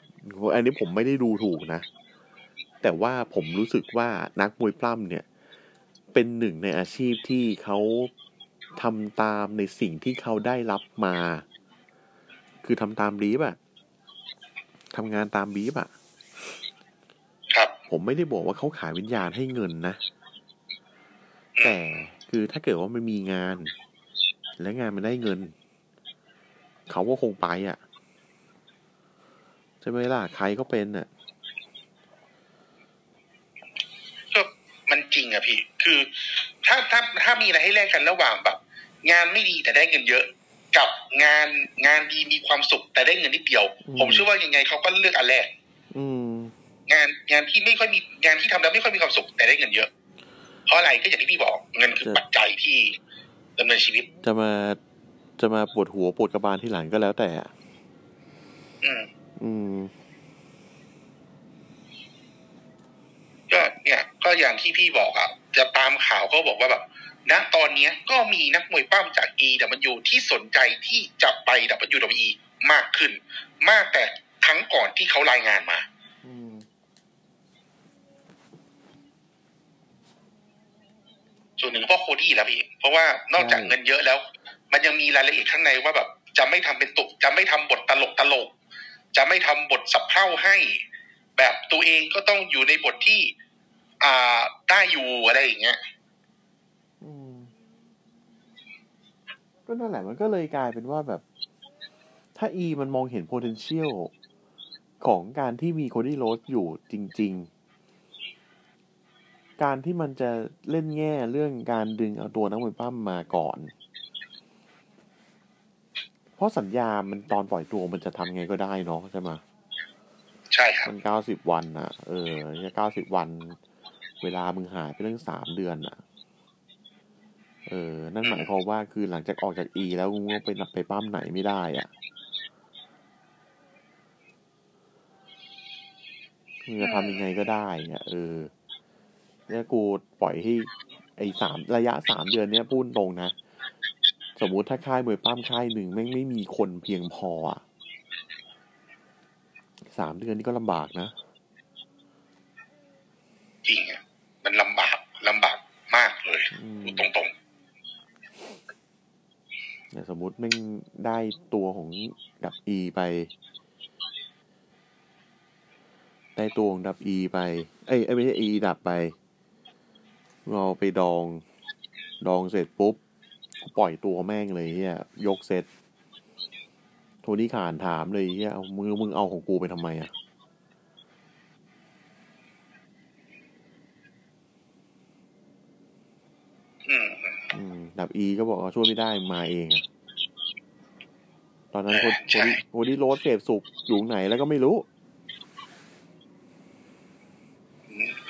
อันนี้ผมไม่ได้ดูถูกนะ แต่ว่าผมรู้สึกว่านักมวยปล้ำเนี่ย เป็นหนึ่งในอาชีพที่เขาทำตามในสิ่งที่เขาได้รับมา คือทำตามบีบอะทำงานตามบีบอะครับผมไม่ได้บอกว่าเขาขายวิญญาณให้เงินนะ แต่คือถ้าเกิดว่ามันมีงาน และงานมันได้เงิน เขาก็คงไปอะ่ะ ใช่ไหมล่ะ ใครก็เป็นอะ ก็มันจ ริงอะพี่ คือถ้าถ้าถ้ามีอะไรให้แลกกันระหว่างแบบ งานไม่ดีแต่ได้เงินเยอะ กับงานงานดีมีความสุขแต่ได้เงินนิดเดียวอืมผมเชื่อว่ายังไงเขาก็เลือกอันแรกอืมงานงานที่ไม่ค่อยมีงานที่ทำแล้วไม่ค่อยมีความสุขแต่ได้เงินเยอะ เพราะอะไรก็อย่างที่พี่บอกเงินคือจะปัจจัยที่ดำเนินชีวิต จะมาจะมาปวดหัวปวดกระบาลที่หลังก็แล้วแต่อะอืม อืม ก็เนี่ยก็อย่างที่พี่บอกอะจะตามข่าวก็บอกว่าแบบณตอนเนี้ยก็มีนักมวยปั้มจาก EW ที่สนใจที่จะไป WWE มากขึ้น มากแต่ครั้งก่อนที่เขารายงานมาอืมส่วนหนึ่งก็เพราะโคดี้แล้วพี่ เพราะว่านอกจากเงินเยอะแล้ว มันยังมีรายละเอียดข้างในว่าแบบ จะไม่ทำเป็นตุก จะไม่ทำบทตลกตลก จะไม่ทำบทสับเพร่าให้ แบบตัวเองก็ต้องอยู่ในบทที่ อ่าได้อยู่อะไรอย่างเงี้ยก็นั่นแหละมันก็เลยกลายเป็นว่าแบบ ถ้า E มันมองเห็น potential ของการที่มีโคดี้โรสอยู่จริง ๆ การที่มันจะเล่นแง่เรื่องการดึงเอาตัวนักมวยปั้มมาก่อน เพราะสัญญามันตอนปล่อยตัวมันจะทำไงก็ได้เนาะใช่ไหม ใช่ครับมันเก้าสิบวันนะเออเก้าสิบวัน เวลามึงหายไปเรื่องสามเดือนอะ เออ นั่นหมายความว่าคือหลังจากออกจากอีแล้วมึงก็ไปนับไปปั้มไหนไม่ได้อะมึงจะทำยังไงก็ได้เนี่ยเออเนี่ยกูปล่อยให้ไอ้สามระยะสามเดือนเนี้ยพูดตรงนะสมมุติถ้าค่ายมวยปั้มค่ายหนึ่งแม่งไม่มีคนเพียงพออะ สามเดือนนี่ก็ลำบากนะจริงอะมันลำบากลำบากมากเลยอืมตรงตรงเนี่ยสมมุติแม่งได้ตัวของดับอีไป ได้ตัวของดับอีไปเอ้ยเอ้ยไม่ใช่อีดับไปเราไปดอง ดองเสร็จปุ๊บกูปล่อยตัวแม่งเลยเฮียยกเสร็จ โทนี่ขานถามเลยเฮียเอามึงมึงเอาของกูไปทำไมอะๆอืมอืมดับอีก็บอกว่าช่วยไม่ได้มาเองอะตอนนั้นโค Cody Cody Rhodes เสพสุขอยู่ไหนแล้วก็ไม่รู้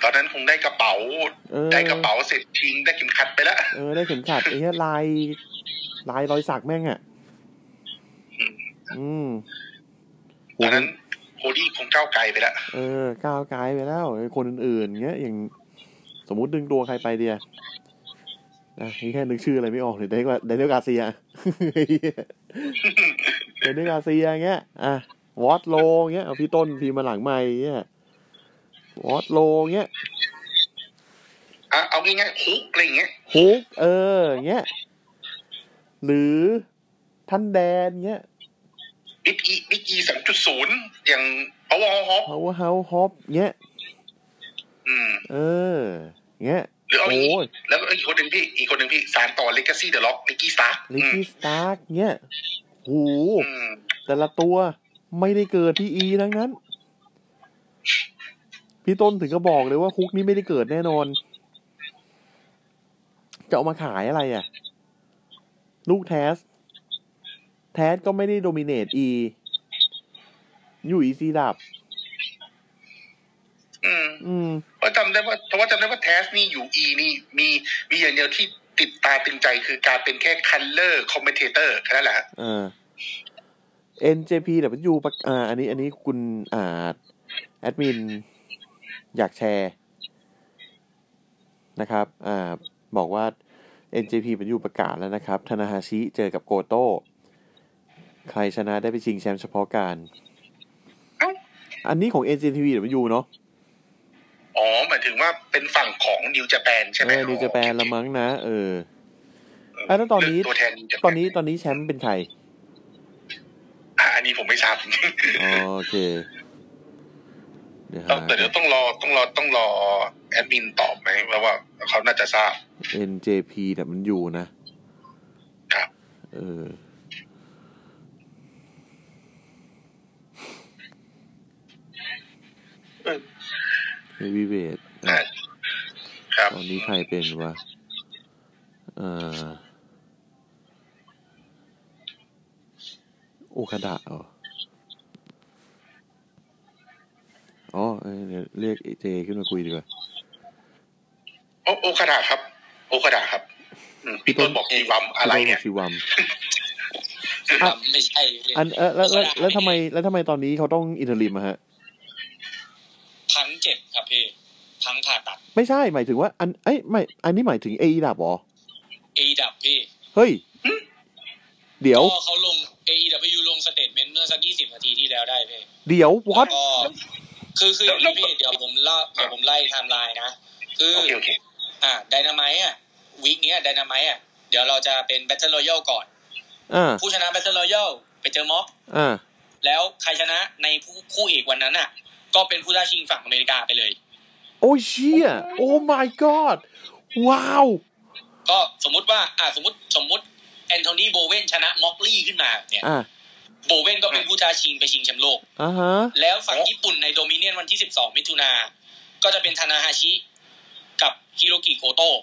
ตอนนั้นคงได้กระเป๋าเออได้กระเป๋าเสร็จทิ้งได้เข็มขัดไปแล้ว เออ ได้เข็มขัดไอ้เหี้ยลายลายรอยสักแม่งอะ อืมตอนนั้น Cody คงก้าวไกลไปแล้วเออก้าวไกลไปแล้วไอ้คนอื่นๆเงี้ยอย่างสมมุติดึงตัวใครไปเดียอะนี่แค่นึกชื่ออะไรไม่ออกเลยได้ว่าเดนิเอลกาเซียเดนิเอลกาเซียเงี้ยอะวอตโลเงี้ยเอาพี่ต้นพีมาหลังใหม่เงี้ยวอตโลเงี้ยอะเอาง่ายๆคุกอะไรอย่างเงี้ยฮุกเออเงี้ยหรือท่านแดนเงี้ย บิ๊กอีบิ๊กอีสองจุดศูนย์อย่างพาวเวอร์ฮอป power house hop เงี้ยอืม เออ เงี้ยหรือเอาอย่างโอ้งี้ยแล้วก็อีกคนหนึ่งพี่อีกคนหนึ่งพี่สารต่อเลกาซี่เดอะล็อกนิกกี้สตาร์ลิกกี้สตาร์กเงี้ยหูอืมแต่ละตัวไม่ได้เกิดที่อีทั้งนั้น พี่ต้นถึงก็บอกเลยว่าคุกนี้ไม่ได้เกิดแน่นอน จะเอามาขายอะไรอะ ลูกแทส Taz ก็ไม่ได้ dominate อีอยู่อีซีดับ อืม อืมเพราะจำได้ว่าเพราะว่าจำได้ว่า Taz นี่อยู่อีนี่มีมีอย่างเดียวที่ติดตาตึงใจคือการเป็นแค่ color commentator แค่นั้นแหละฮะอ่า NJP แต่เป็นยูปะอ่า อันนี้ อันนี้คุณอ่าแอดมิน อยากแชร์นะครับ อ่า บอกว่า NJP เป็นยูประกาศแล้วนะครับ ธนาฮาชิเจอกับโกโต้ ใครชนะได้ไปชิงแชมป์เฉพาะการ อันนี้ของ NJTV หรือยูเนาะอ๋อหมายถึงว่าเป็นฝั่งของนิวจแปนใช่ไหมเออนิวจะแปลละมั้งนะ เอออะแล้วตอนนี้ตัวแทน New Japan ตอนนี้ตอนนี้แชมป์เป็นใครอะอันนี้ผมไม่ทราบอ๋อโอเคเดี๋ยวต้องหาแต่เดี๋ยวต้องรอต้องรอต้องรอแอดมินตอบไหมว่าว่าเขาน่าจะทราบ NJP แต่มันอยู่นะครับ เออเออ เฮวีเวทอะครับตอนนี้ใครเป็นวะเอ่อโอคาดะเหรออ๋อเอ้ยเดี๋ยวเรียกเจขึ้นมาคุยดีกว่าโอโอคาดาครับ โอคาดาครับอืมพี่ต้นบอกกีวัมอะไรเนี่ยชิวัมอะไม่ใช่ อันเออแล้วแล้วแล้วทำไมแล้วทำไมตอนนี้เขาต้องอินเทอร์ลิมอะฮะพัง เจ็บครับพี่พังผ่าตัด ไม่ใช่หมายถึงว่า อันเอ้ยไม่ อันนี้หมายถึงเอดับเหรอเอดับพี่เฮ้ยเดี๋ยวก็เขาลง AEW ลง statement เมื่อสักยี่สิบนาทีที่แล้วได้พี่เดี๋ยววัดก็คือคืออย่างนี้พี่เดี๋ยวผมเล่าเดี๋ยวผมไล่ไทม์ไลน์นะ คือโอเคโอเคอ่าไดนาไมต์อะ week นี้ไดนาไมต์อะเดี๋ยวเราจะเป็น battle royal ก่อนอ่าผู้ชนะ battle royal ไปเจอ Mox อ่าแล้วใครชนะในผู้คู่เอกวันนั้นอะ ก็เป็นผู้ท้าชิงฝั่งอเมริกาไปเลย โอ้ยเชี่ย oh my god ว้าว ก็สมมุติว่า อ่าสมมติสมมติ Anthony Bowens ชนะ Moxley ขึ้นมาเนี่ยอ่า Bowens ก็เป็นผู้ท้าชิงไปชิงแชมป์โลกอ่าฮะแล้วฝั่งญี่ปุ่นใน Dominion วันที่12มิถุนา ก็จะเป็นทานาฮาชิ กับฮิโรกิโกโตะ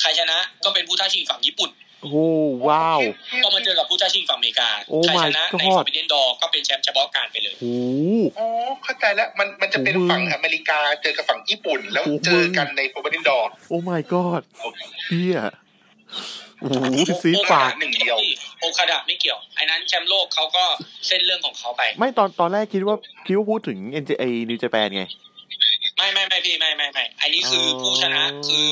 ใครชนะก็เป็นผู้ท้าชิงฝั่งญี่ปุ่น โอ้ว้าว ก็มาเจอกับผู้ท้าชิงฝั่งอเมริกาโอ้ใคร my ชนะใน god ฟอร์บิเดนดอก็เป็นแชมป์เฉพาะกาลไปเลยโอ้อ๋อเข้าใจแล้วมันมันจะเป็นโอ้โหฝั่งอเมริกาเจอกับฝั่งญี่ปุ่น แล้วโอ้โหเจอกันใน Forbidden Doorโอ้ my god เฮียโอ้โหซีดโอปาคากดะหนึ่งเดียวโอคาดะไม่เกี่ยวไอ้นั้นแชมป์โลกเขาก็เส้นเรื่องของเขาไป ไม่ตอนตอนแรกคิดว่าคิดว่าพูดถึง NJA New Japan ไง ไม่ไม่ไม่พี่ไม่ไม่ไม่อันนี้คือออผู้ชนะคือ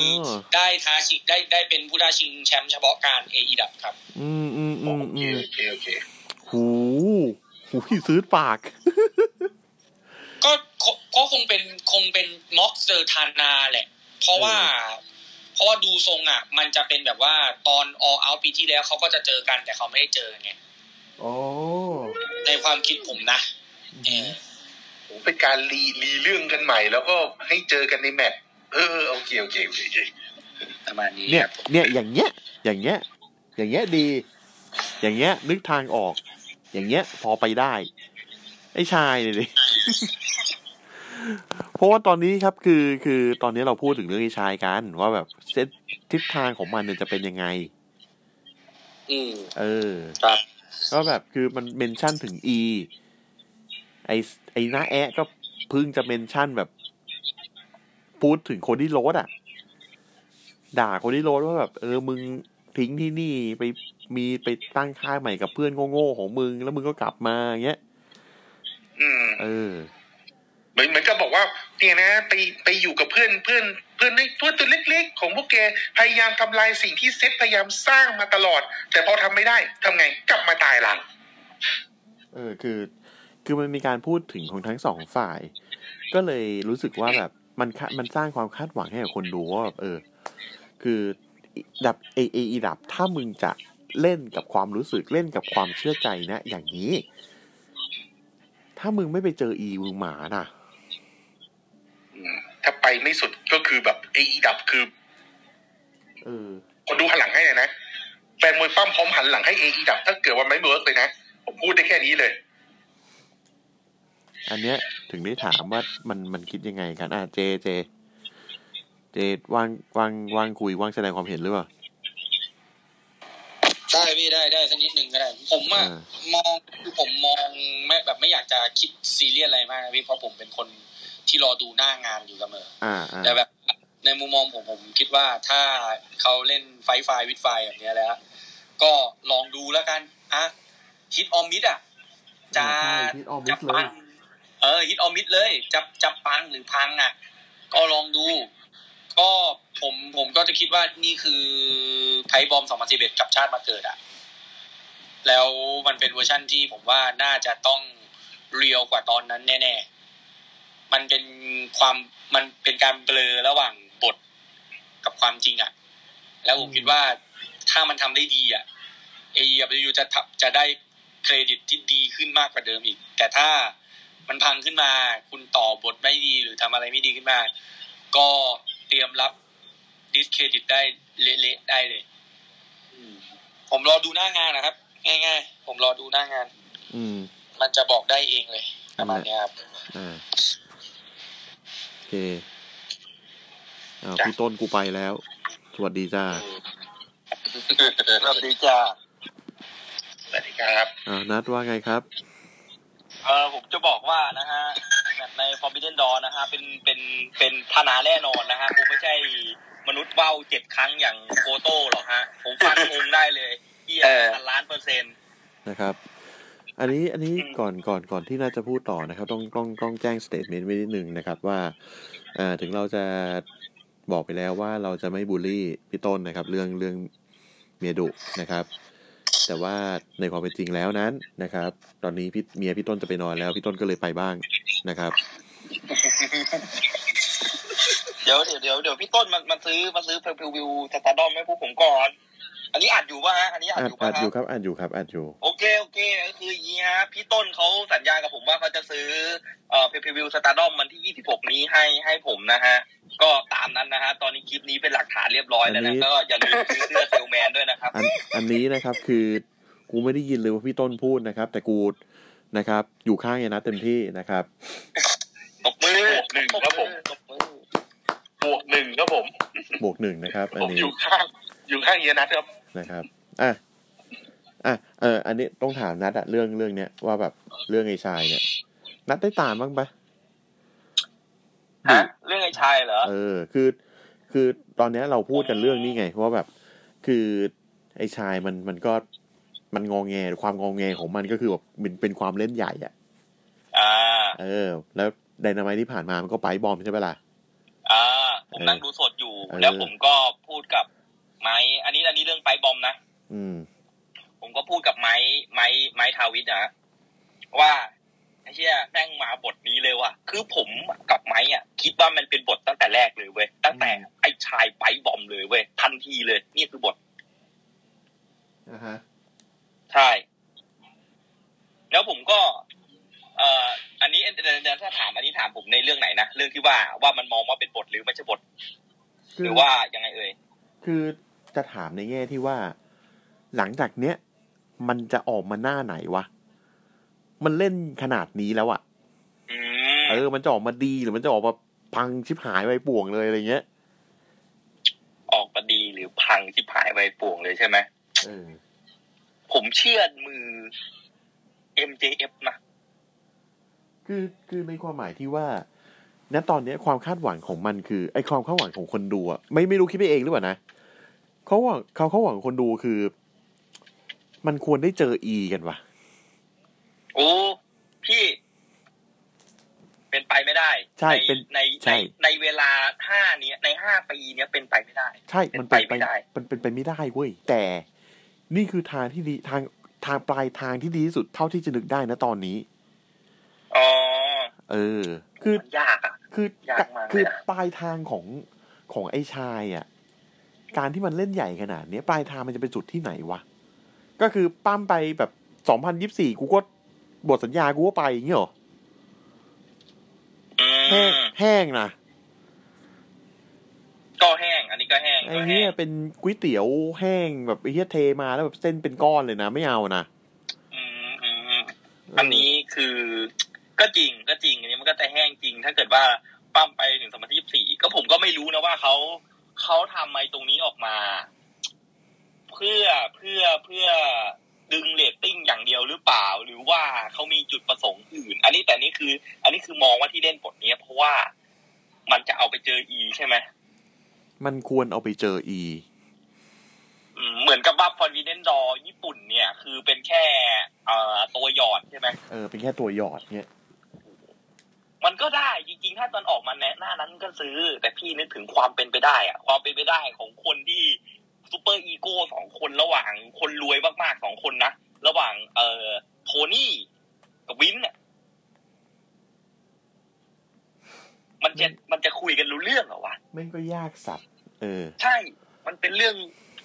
ได้ท้าชิงได้ได้เป็นผู้ท้าชิงแชมป์เฉพาะการเอไดับครับ อืมอืมอืมโอเคอืมโอเคโอเคหูหูพี่ซื้อปากก็ก็ก็คงเป็นคงเป็น Mox เจอทานาแหละ เพราะว่า เพราะว่าดูทรงอะ มันจะเป็นแบบว่าตอนออ out ปีที่แล้วเขาก็จะเจอกันแต่เขาไม่ได้เจอไงอ๋อในความคิดผมนะเออ โหเป็นการรีรีเรื่องกันใหม่ แล้วก็ให้เจอกันในแมตช์เออโอเคโอเคโอเคโอเคประมาณนี้เนี่ยครับเนี่ยอย่างเงี้ย อย่างเงี้ย อย่างเงี้ยดี อย่างเงี้ย นึกทางออก อย่างเงี้ย พอไปได้ ไอ้ชายเลยดิเพราะว่าตอนนี้ครับคือคือตอนนี้เราพูดถึงเรื่องไอ้ชายกัน ว่าแบบเส้นทิศทางของมันเนี่ยจะเป็นยังไง อืมเออ ครับก็แบบคือมันเมนชั่นถึง E ไอไอหน้าแอะก็เพิ่งจะเมนชั่นแบบ พูดถึงคนที่โรดอะ ด่าคนที่โรดว่าแบบ เออมึงทิ้งที่นี่ไปมีไปตั้งค่ายใหม่กับเพื่อนโง่ๆของมึง แล้วมึงก็กลับมาอย่างเงี้ยอืมเออ เหมือนเหมือนกับบอกว่า เนี่ยนะ ไปไปอยู่กับเพื่อนเพื่อนเพื่อนในตัวตัวเล็ก ๆ ของพวกแกพยายามทำลายสิ่งที่เซตพยายามสร้างมาตลอด แต่พอทำไม่ได้ทำไงกลับมาตายหลัง เออ คือ คือมันมีการพูดถึงของทั้งสองฝ่าย ก็เลยรู้สึกว่าแบบมันคามันสร้างความคาดหวังให้กับคนดูว่าแบบเออ คือดับเอเอดับถ้ามึงจะเล่นกับความรู้สึกเล่นกับความเชื่อใจนะ อย่างนี้ ถ้ามึงไม่ไปเจออีมึงหมาน่ะอืมถ้าไปไม่สุดก็คือแบบไอ้อีดับคือเออคนดูหันหลังให้เลยนะแฟนมวยปล้ำพร้อมหันหลังให้เออีดับ ถ้าเกิดว่าไม่ work เลยนะ ผมพูดได้แค่นี้เลย อันเนี้ยถึงได้ถามว่ามันมันคิดยังไงกันอะเจเจ เจวางวางวางคุยวางแสดงความเห็นหรือเปล่าได้พี่ได้ได้สักนิดหนึ่งก็ได้ ผมอะเออมองคือผมมองไม่แบบไม่อยากจะคิดซีเรียสอะไรมากนะพี่เพราะผมเป็นคนที่รอดูหน้างานอยู่เสมออ่าอ่าแต่แบบในมุมมองผมผมคิดว่าถ้าเขาเล่นไฟไฟวิดไฟแบบเนี้ยแล้ว ก็ลองดูแล้วกันอะฮิตออมมิดอะจะใช่ฮิตออมมิจะดเลยปัง เออฮิตออมิดเลยจะจะปังหรือพังอะ ก็ลองดู ก็ผมผมก็จะคิดว่านี่คือไพบอม2011กับชาติมาเกิดอะ แล้วมันเป็นเวอร์ชั่นที่ผมว่าน่าจะต้องเรียวกว่าตอนนั้นแน่ ๆ มันเป็นความมันเป็นการเบลอระหว่างบทกับความจริงอะ แล้วผมคิดว่าถ้ามันทำได้ดีอะเอ AEW จะทำจะได้เครดิตที่ดีขึ้นมากกว่าเดิมอีก แต่ถ้า มันพังขึ้นมา คุณต่อบทไม่ดีหรือทำอะไรไม่ดีขึ้นมา ก็เตรียมรับดิสเครดิตได้เละๆได้เลยผมรอดูหน้างานนะครับ ง่าย ๆ ผมรอดูหน้างาน อืม มันจะบอกได้เองเลยประมาณเนี้ยครับอ่าโอเคอ้าวพี่ต้นกูไปแล้ว สวัสดีจ้าสวัสดีจ้าสวัสดีครับอ่านัทว่าไงครับ เออผมจะบอกว่านะฮะแบบใน Forbidden Door นะฮะเป็นเป็นเป็นทานาแน่นอนนะฮะผมไม่ใช่มนุษย์ว่าวเจ็ดครั้งอย่างโกโตะหรอกฮะ ผมฟันธงได้เลยเฮียเออพันล้านเปอร์เซ็นต์นะครับ อันนี้อันนี้อืมก่อนก่อนก่อนที่น่าจะพูดต่อนะครับ ต้องต้องต้องแจ้ง statement ไว้นิดหนึ่งนะครับว่าอ่าถึงเราจะบอกไปแล้วว่าเราจะไม่บูลลี่พี่ต้นนะครับ เรื่องเรื่องเมียดุนะครับ แต่ว่าในความเป็นจริงแล้วนั้นนะครับ ตอนนี้พี่เมียพี่ต้นจะไปนอนแล้ว พี่ต้นก็เลยไปบ้างนะครับ เดี๋ยวเดี๋ยวเดี๋ยวเดี๋ยวพี่ต้นมันมันซื้อมาซื้อ pay-per-view Stardom ให้พวกผมก่อน อันนี้อัดอยู่ป่ะฮะอันนี้อัดอัดอยู่อัป่ะดฮะอยู่ครับอัดอยู่ครับอัดอยู่โอเคโอเคก็คืออย่างนี้ฮะพี่ต้นเขาสัญญากับผมว่าเขาจะซื้อเอ่อ pay-per-view Stardom วันที่26นี้ให้ให้ผมนะฮะก็ตามนั้นนะฮะตอนนี้คลิปนี้เป็นหลักฐานเรียบร้อยแล้วอันนี้นะก็อย่าลืมซื้อเสื้อเซลแมนด้วยนะครับอันอันนี้นะครับคือกูไม่ได้ยินเลยว่าพี่ต้นพูดนะครับ แต่กูนะครับ อยู่ข้างยานัทเต็มที่นะครับตบมือหนึ่งครับผมตบมือบวกหนึ่งครับผมบวกหนึ่งนะครับ อันผมนี้อยู่ข้างอยู่ข้างเฮียนัทครับ นะครับอะอะเอออันนี้ต้องถามนัดอะเรื่องเรื่องเนี้ยว่าแบบเรื่องไอ้ชายเนี่ย นัดได้ตามบ้างปะฮะเรื่องไอ้ชายเหรอเออ คือ คือตอนเนี้ยเราพูดกันเรื่องนี้ไงว่าแบบคือไอ้ชายมันมันก็มันงองแงความงองแงของมันก็คือแบบเป็นเป็นความเล่นใหญ่อะอ่าเออ แล้วไดนาไมที่ผ่านมามันก็ไปบอมใช่ไหมล่ะอ่าผมนั่งดูสดอยู่เออแล้วผมก็พูดกับ ไม้อันนี้อันนี้เรื่องไปบอมนะอืม ผมก็พูดกับไม้ไม้ไม้ทาวิทนะว่าไอ้เชี่ยแม่งมาบทนี้เลยว่ะ คือผมกับไม้อะ คิดว่ามันเป็นบทตั้งแต่แรกเลยเว้ยตั้งแต่ไอ้ชายไปบอมเลยเว้ยทันทีเลย นี่คือบทอ่าฮะใช่ แล้วผมก็ เอ่อ อันนี้เดี๋ยวเดี๋ยวถ้าถามอันนี้ถามผมในเรื่องไหนนะเรื่องที่ว่าว่ามันมองว่าเป็นบทหรือไม่ใช่บทคืหรือว่ายังไงเอ่ยคือ จะถามในแง่ที่ว่า หลังจากเนี้ยมันจะออกมาหน้าไหนวะ มันเล่นขนาดนี้แล้วอะอืมเออ มันจะออกมาดีหรือมันจะออกมาพังชิบหายไปป่วงเลยอะไรเงี้ย ออกมาดีหรือพังที่ผายไปป่วงเลยใช่ไหมเออผมเชื่อมือ MJF นะคือคือในความหมายที่ว่าณตอนเนี้ยความคาดหวังของมันคือ ไอความคาดหวังของคนดูอะไม่ไม่รู้คิดไปเองหรือเปล่านะ เขาหวังเขาเขาหวังคนดูคือ มันควรได้เจออีกันวะโอ้พี่ เป็นไปไม่ได้ ใช่เป็นในใช่ในในเวลาห้าเนี้ยในห้าปีเนี้ยเป็นไปไม่ได้ ใช่เป็นมันไปเป็นไปไม่ได้ มันเป็นไปไม่ได้เว้ยแต่นี่คือทางที่ดีทางทางปลายทางที่ดีที่สุดเท่าที่จะนึกได้นะตอนนี้อ๋อเออ คือมันยากอะคือยากมากเลยอะคือปลายทางของของไอ้ชายอะ การที่มันเล่นใหญ่ขนาดเนี้ยปลายทางมันจะเป็นจุดที่ไหนวะ ก็คือปั้มไปแบบสองพันยิบสี่กูก็บทสัญญากูก็ไปอย่างเงี้ยเหรออืแห้งมแห้งนะก็แห้ง อันนี้ก็แห้งไอ้ก็แห้เนี้ยงเป็นก๋วยเตี๋ยวแห้งแบบไอ้เหี้ยเทมาแล้วแบบเส้นเป็นก้อนเลยนะ ไม่เอานะอืมอืมอืมอันนี้คือก็จริงก็จริง อันนี้มันก็จะแห้งจริง ถ้าเกิดว่าปั้มไปถึงสองพันยี่สี่ก็ผมก็ไม่รู้นะว่าเขา เขาทำไมตรงนี้ออกมา เพื่อเพื่อเพื่อดึงเรตติ้งอย่างเดียวหรือเปล่า หรือว่าเขามีจุดประสงค์อื่น อันนี้แต่นี่คือ อันนี้คือมองว่าที่เล่นบทเนี้ยเพราะว่ามันจะเอาไปเจออีใช่ไหมมันควรเอาไปเจออีอืมเหมือนกับว่า Confident Door ญี่ปุ่นเนี่ย คือเป็นแค่ เอ่อตัวหยอดใช่ไหมเออเป็นแค่ตัวหยอดเนี้ย มันก็ได้จริงๆ ถ้าตอนออกมาแนะหน้านั้นก็ซื้อ แต่พี่นึกถึงความเป็นไปได้อะความเป็นไปได้ของคนที่ซูเปอร์อีโก้สองคนระหว่างคนรวยมากๆสองคนนะระหว่าง เอ่อโทนี่กับวินเนี่ยมันจะมันจะคุยกันรู้เรื่องเหรอวะแม่งก็ยากสัตว์เออ ใช่ มันเป็นเรื่อง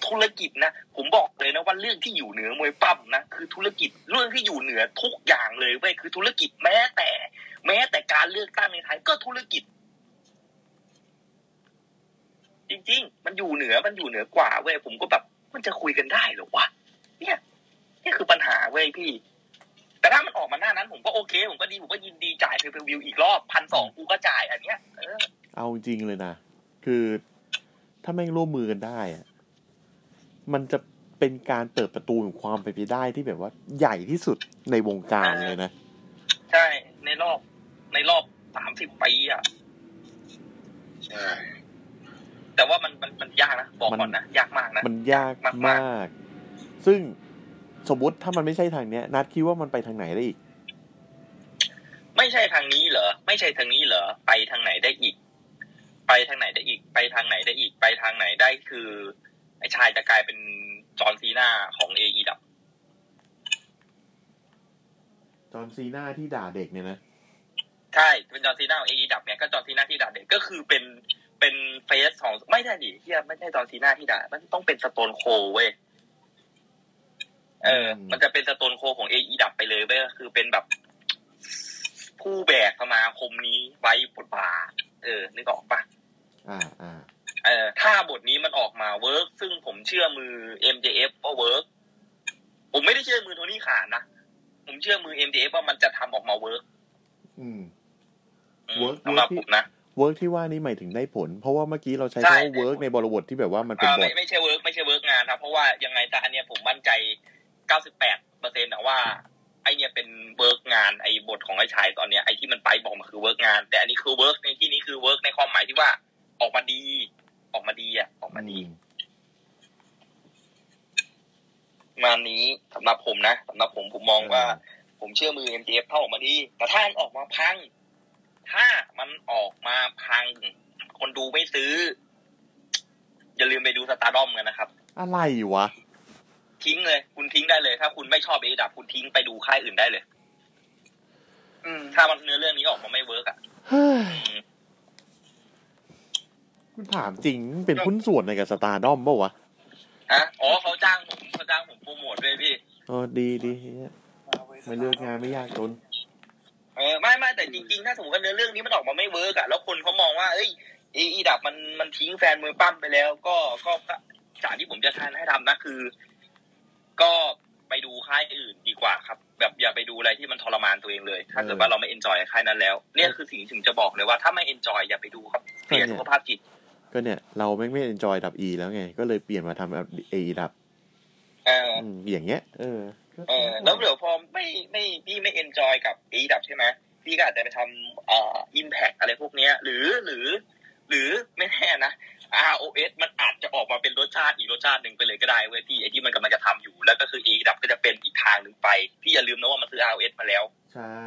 ธุรกิจนะ ผมบอกเลยนะว่าเรื่องที่อยู่เหนือมวยปั้มนะคือธุรกิจเรื่องที่อยู่เหนือทุกอย่างเลยเว้ยคือธุรกิจแม้แต่ แม้แต่การเลือกตั้งในไทยก็ธุรกิจ จริง ๆ มันอยู่เหนือมันอยู่เหนือกว่าเว้ยผมก็แบบมันจะคุยกันได้หรอวะเนี่ยนี่คือปัญหาเว้ยพี่ แต่ถ้ามันออกมาหน้านั้น ผมก็โอเค ผมก็ดีผมก็ยินดีจ่ายเพย์วิวอีกรอบพันสองกูก็จ่ายอันเนี้ยเออเอาจริงเลยนะคือถ้าแม่งร่วมมือกันได้อะ มันจะเป็นการเปิดประตูของความเป็นไปได้ที่แบบว่าใหญ่ที่สุดในวงการเลยนะ ใช่ ในรอบในรอบสามสิบปีอะ ใช่ แต่ว่ามันมันมันยากนะ บอกมันก่อนนะ ยากมากนะ มันยากมากมากซึ่งสมมติถ้ามันไม่ใช่ทางเนี้ย นัดคิดว่ามันไปทางไหนได้อีก ไม่ใช่ทางนี้เหรอ ไม่ใช่ทางนี้เหรอ ไปทางไหนได้อีก ไปทางไหนได้อีก ไปทางไหนได้อีก ไปทางไหนได้คือ ไอ้ชายจะกลายเป็นจอห์นซีนาของเอไอดับจอห์นซีนาที่ด่าเด็กเนี่ยนะใช่เป็น John Cena ของเอไอดับเนี่ยก็ John Cena ที่ด่าเด็กก็คือเป็นเป็น face ของไม่ใช่ดิเฮียไม่ใช่ John Cena ที่ด่ามันต้องเป็น Stone Cold เว้ยเอออืมมันจะเป็น Stone Cold ของเอไอดับไปเลยเว้ยก็คือเป็นแบบผู้แบกสมาคมนี้ไว้บทบาทเออนึกออกปะอ่าอ่า เออถ้าบทนี้มันออกมา work ซึ่งผมเชื่อมือ MJF ว่า work ผมไม่ได้เชื่อมือ Tony Khan นะผมเชื่อมือ MJF ว่ามันจะทำออกมา workอืมอืม work สำหรับ work ที่ผมนะ work ที่ว่านี่หมายถึงได้ผล เพราะว่าเมื่อกี้เราใช้ใช่คำว่า work ในบริบทที่แบบว่ามันเป็นอ่าบไม่ทไม่ใช่ work ไม่ใช่ work งานครับ เพราะว่ายังไงแต่อันเนี้ยผมมั่นใจ98เปอร์เซ็นต์ว่าไอเนี้ยเป็น work งานไอบทของไอ้ชายตอนเนี้ยไอที่มันไปบอกมาคือ work งาน แต่อันนี้คือ work ในที่นี้คือ work ในความหมายที่ว่าออกมาดี ออกมาดีอะ ออกมาดีงานนี้สำหรับผมนะสำหรับผมผมมองว่า ผมเชื่อมือ MJF เข้าออกมาดีแต่ถ้ามันออกมาพัง ถ้ามันออกมาพัง คนดูไม่ซื้อ อย่าลืมไปดู Stardom กันนะครับ อะไรวะ ทิ้งเลย คุณทิ้งได้เลย ถ้าคุณไม่ชอบเอดับคุณทิ้งไปดูค่ายอื่นได้เลยอืมถ้ามันเนื้อเรื่องนี้ออกมาไม่ work อะเฮ้ย คุณถามจริงเป็นหุ้นส่วนในกับ Stardom ป่าวะฮะอ๋อเขาจ้างผมเขาจ้างผมโปรโมทด้วยพี่อ๋อดีดีไม่เลือกงานไม่ยากจนเออไม่ไม่แต่จริงๆ ถ้าสมมติว่าเนื้อเรื่องนี้มันออกมาไม่ work อะแล้วคนเขามองว่าเอ้ยเออีดับมันมันทิ้งแฟนมวยปล้ำไปแล้ว ก็ก็ก็จากที่ผมจะทานให้ทำนะคือ ก็ไปดูค่ายอื่นดีกว่าครับ แบบอย่าไปดูอะไรที่มันทรมานตัวเองเลย ถ้าเกิดว่าเราไม่ enjoy ค่ายนั้นแล้วเนี่ยคือสิ่งที่ผมจะบอกเลยว่าถ้าไม่ enjoy อย่าไปดูครับเสียสุขภาพจิต ก็เนี่ย เราแม่งไม่ enjoy ดับอีแล้วไง ก็เลยเปลี่ยนมาทำเอดับเอออืมอย่างเงี้ย เออ เออ แล้วเดี๋ยวพอไม่ไม่พี่ไม่ enjoy กับอีดับใช่ไหมพี่ก็อาจจะไปทำเอ่อ Impact อะไรพวกเนี้ย หรือหรือ หรือไม่แน่นะ ROH มันอาจจะออกมาเป็นรสชาติอีกรสชาติหนึ่งไปเลยก็ได้เว้ยพี่ไอที่มันกำลังจะทำอยู่ แล้วก็คือ A ดับก็จะเป็นอีกทางหนึ่งไป พี่อย่าลืมนะว่ามันคือ ROH มาแล้ว ใช่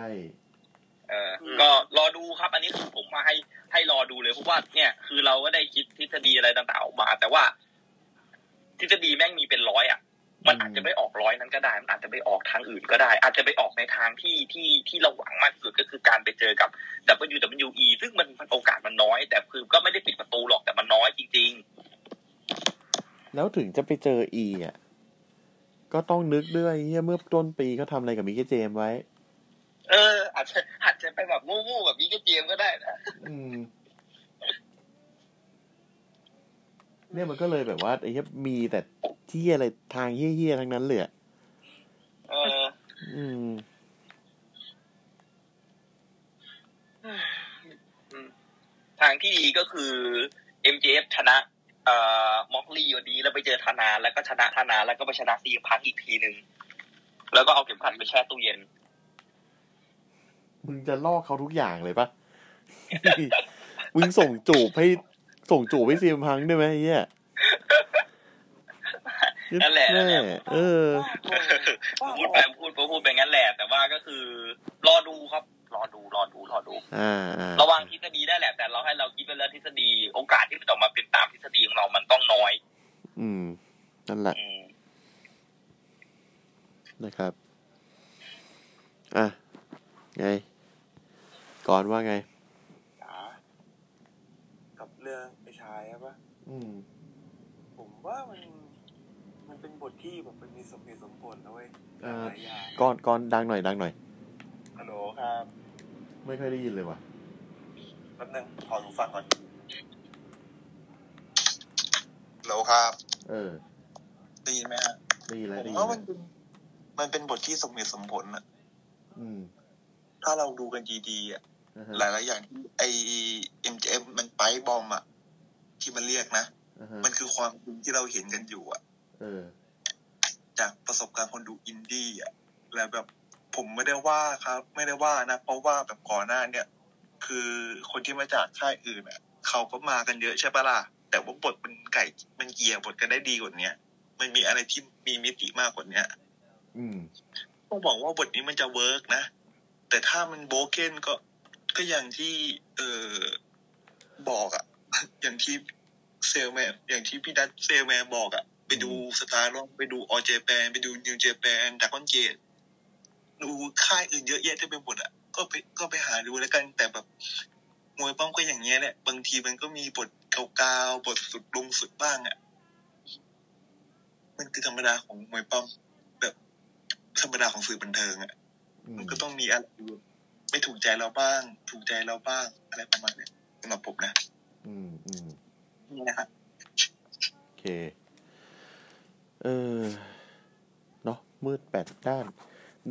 เออก็รอดูครับ อันนี้คือผมมาให้ ให้รอดูเลยเพราะว่าเนี่ย คือเราก็ได้คิดทฤษฎีอะไรต่างๆออกมา แต่ว่า ทฤษฎีแม่งมีเป็นร้อยอะ มันอาจจะไม่ออกร้อยนั้นก็ได้ มันอาจจะไปออกทางอื่นก็ได้ อาจจะไปออกในทางที่ที่ที่เราหวังมากที่สุดก็คือการไปเจอกับ WWE ซึ่งมันมันโอกาสมันน้อย แต่คือก็ไม่ได้ปิดประตูหรอกแต่มันน้อยจริง ๆ แล้วถึงจะไปเจออีอะก็ต้องนึกด้วยเมื่อต้นปีเขาทำอะไรกับมิกเกเจมไว้ เออ อาจจะอาจจะไปแบบงูๆแบบนี้ก็เจมส์ก็ได้นะอืมเนี่ยมันก็เลยแบบว่าไอ้เหี้ยมีแต่ที่อะไรทางเฮี้ยๆทั้งนั้นเลยอะเออ อืมทางที่ดีก็คือ MJF ชนะเอ่อม็อกลี่วันนี้แล้วไปเจอธนา แล้วก็ชนะธนา แล้วก็ไปชนะซีพังอีกทีหนึ่งแล้วก็เอาเข็มขัดไปแช่ตู้เย็น มึงจะลอกเขาทุกอย่างเลยปะมึงส่งจูบให้ส่งจูบให้ซีมพังได้ไหมไอ้เฮียนั่นแหละนั่นแหละเออพูดไปพูดไปพูดไปงั้นแหละ แต่ว่าก็คือ รอดูครับ รอดูรอดูรอดูอ่าอ่าระวังทฤษฎีได้แหละ แต่เราให้เราคิดไปแล้วทฤษฎีโอกาสที่มันจะออกมาเป็นตามทฤษฎีของเรามันต้องน้อย อืม นั่นแหละอืมนะครับ อะ ไง ก่อนว่าไงจ๋ากับเรื่องไอ้ชายใช่ปะอืม ผมว่ามัน มันเป็นบทที่แบบมันมีสมเหตุสมผลนะเว้ยเอ่อหลายอย่างก่อนก่อนดังหน่อยดังหน่อย ฮัลโหลครับไม่ค่อยได้ยินเลยว่ะ แป๊บนึงขอหูฟังก่อนฮัลโหลครับเออได้ยินไหมฮะได้ยินผแล้วมได้ยินว่าแล้มันวเป็นมันเป็นบทที่สมเหตุสมผลอะอืม ถ้าเราดูกันดีๆอะอ่าฮะ หลายๆอย่างที่ไอเอ็มเจมันไปบอมอะที่มันเรียกนะอ่าฮะมันคือความจริงที่เราเห็นกันอยู่อะเออจากประสบการณ์คนดูอินดี้อะแล้วแบบผมไม่ได้ว่าครับ ไม่ได้ว่านะ เพราะว่าแบบก่อนหน้าเนี่ย คือคนที่มาจากค่ายอื่นอะเขาก็มากันเยอะใช่ปะล่ะแต่ว่าบทมันไก่มันเกียร์บทกันได้ดีกว่าเนี้ยมันมีอะไรที่มีมิติมากกว่าเนี้ยอืมต้องบอกว่าบทนี้มันจะเวิร์กนะ แต่ถ้ามันโบเกนก็ ก็อย่างที่เออบอกอะอย่างที่เซลแมนอย่างที่พี่ดัตเซลแมนบอกอะไปดูสตาร์ลองไปดูออเจแปนไปดูนิวเจแปนดักคอนเจตดูค่ายอื่นเยอะแยะเต็มไปหมดอะก็ไปก็ไปหาดูแล้วกันแต่แบบมวยป้อมก็อย่างเงี้ยแหละบางทีมันก็มีบทเก่าๆบทสุดลุงสุดบ้างอะมันคือธรรมดาของมวยป้อม แบบธรรมดาของสื่อบันเทิงอะอืมมันก็ต้องมีอะไร ไม่ถูกใจเราบ้าง ถูกใจเราบ้าง อะไรประมาณเนี้ยสำหรับผมนะ อืมอืมนี่นะครับโอเค เออเนาะมืดแปดด้าน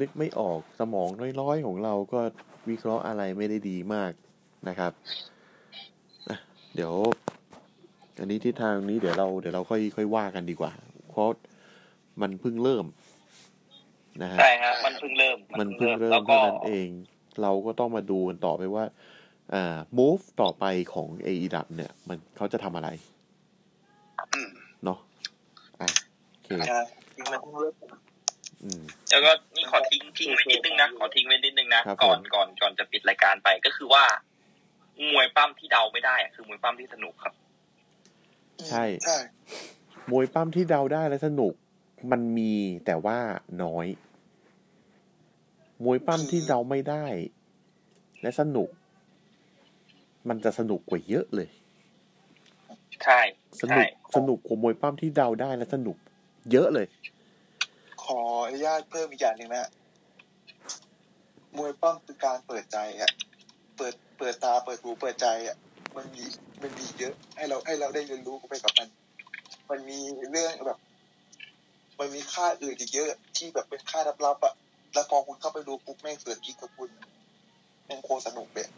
นึกไม่ออกสมองน้อยๆของเราก็วิเคราะห์อะไรไม่ได้ดีมากนะครับอะเดี๋ยว อันนี้ทิศทางนี้เดี๋ยวเราเดี๋ยวเราค่อยค่อยว่ากันดีกว่าเพราะมันเพิ่งเริ่มนะฮะใช่ฮะมันเพิ่งเริ่ม มันเพิ่งเริ่แล้มวก็เท่านั้นเอง เราก็ต้องมาดูกันต่อไปว่าอ่า move ต่อไปของ a e w เนี่ย มันเขาจะทำอะไรอืมเนาะอะโอเคครับจริงๆมันเพิ่งเริ่มอืมแล้วก็นี่ขอทิ้งทิ้งไว้นิดนึงนะ ขอทิ้งไว้นิดนึงนะครับก่อนผมก่อนก่อนจะปิดรายการไปก็คือว่า มวยปั้มที่เดาไม่ได้อะคือมวยปั้มที่สนุกครับใช่ใช่มวยปั้มที่เดาได้และสนุก มันมีแต่ว่าน้อย มวยปั้มที่เดาไม่ได้ และสนุก มันจะสนุกกว่าเยอะเลย ใช่สใช่นุกสนุกกว่ามวยปั้มที่เดาได้และสนุก เยอะเลย ขออนุญาตเพิ่มอีกอย่างหนึ่งนะมวยป้อมคือการเปิดใจอะเปิดเปิดตาเปิดหูเปิดใจอะมันมีมันมีเยอะ ให้เราให้เราได้เรียนรู้ไปกับมัน มันมีเรื่องแบบ มันมีค่ายอื่นอีกเยอะ ที่แบบเป็นค่ายลับๆอะ แล้วพอคุณเข้าไปดูปุ๊บแม่งเสือกิ๊กกับคุณแม่งโคสนุกเลย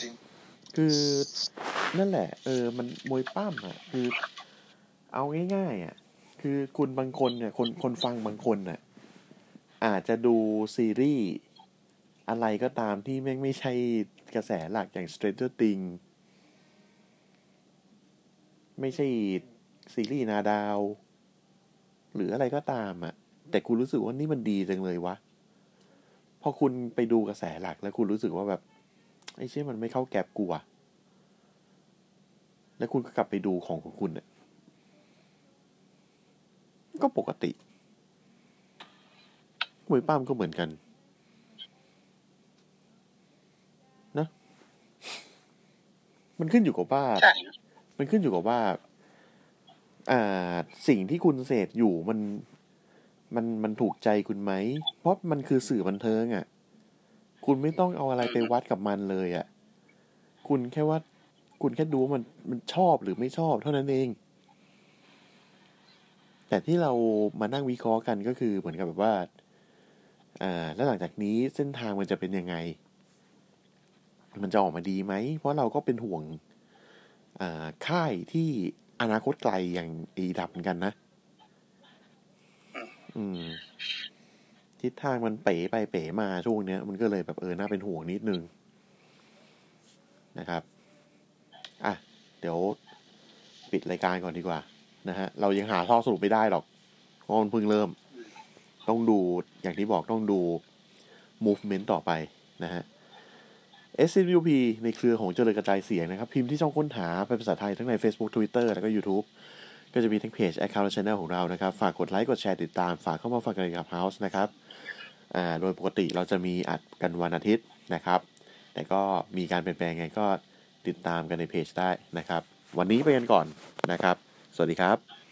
จริง คือนั่นแหละ เออ มันมวยปั้มอะ คือ เอาง่ายๆอะ คือคุณบางคนเนี่ย คนคนฟังบางคนน่ะ อาจจะดูซีรีส์อะไรก็ตามที่แม่งไม่ใช่กระแสหลักอย่าง Stranger Things ไม่ใช่ซีรีส์นาดาว หรืออะไรก็ตามอะ่ะ แต่คุณรู้สึกว่านี่มันดีจังเลยวะ อคุณไปดูกระแสหลักแล้วคุณรู้สึกว่าแบบไอ้เช่มันไม่เข้าแก็บกูอะแล้วคุณก็กลับไปดูของของคุณเนี่ยก็ปกติมวยปั้มก็เหมือนกัน นะ มันขึ้นอยู่กับว่าใช่มันขึ้นอยู่กับว่า อ่า สิ่งที่คุณเสพอยู่มัน มันมันถูกใจคุณไหม เพราะมันคือสื่อบันเทิงอะ่ะ คุณไม่ต้องเอาอะไรไปวัดกับมันเลยอะ่ะ คุณแค่ว่า คุณแค่ดูว่ามันมันชอบหรือไม่ชอบเท่านั้นเอง แต่ที่เรามานั่งวิเคราะห์กันก็คือเหมือนกับแบบว่า อ่า แล้วหลังจากนี้เส้นทางมันจะเป็นยังไง มันจะออกมาดีไหม เพราะเราก็เป็นห่วง อ่า ค่ายที่อนาคตไกลอย่างอีดับเหมือนกันนะ อืม ทิศทางมันเป๋ไปเป๋มาช่วงเนี้ย มันก็เลยแบบเออน่าเป็นห่วงนิดนึงนะครับ อะ เดี๋ยวปิดรายการก่อนดีกว่า นะฮะ เรายังหาข้อสรุปไม่ได้หรอกเพราะมันเพิ่งเริ่ม ต้องดูอย่างที่บอกต้องดู movement ต่อไปนะฮะ SWP ในเครือของเจริญกระจายเสียงนะครับ พิมพ์ที่ช่องค้นหาเป็นภาษาไทยทั้งใน Facebook Twitter แล้วก็ YouTube ก็จะมีทั้งเพจ Account และ Channel ของเรานะครับ ฝากกดไลค์ กดแชร์ติดตาม ฝากเข้ามาฟังกันกับ House นะครับอ่าโดยปกติเราจะมีอัดกันวันอาทิตย์นะครับ แต่ก็มีการเปลี่ยนแปลงไงก็ติดตามกันในเพจได้นะครับ วันนี้ไปกันก่อนนะครับ สวัสดีครับ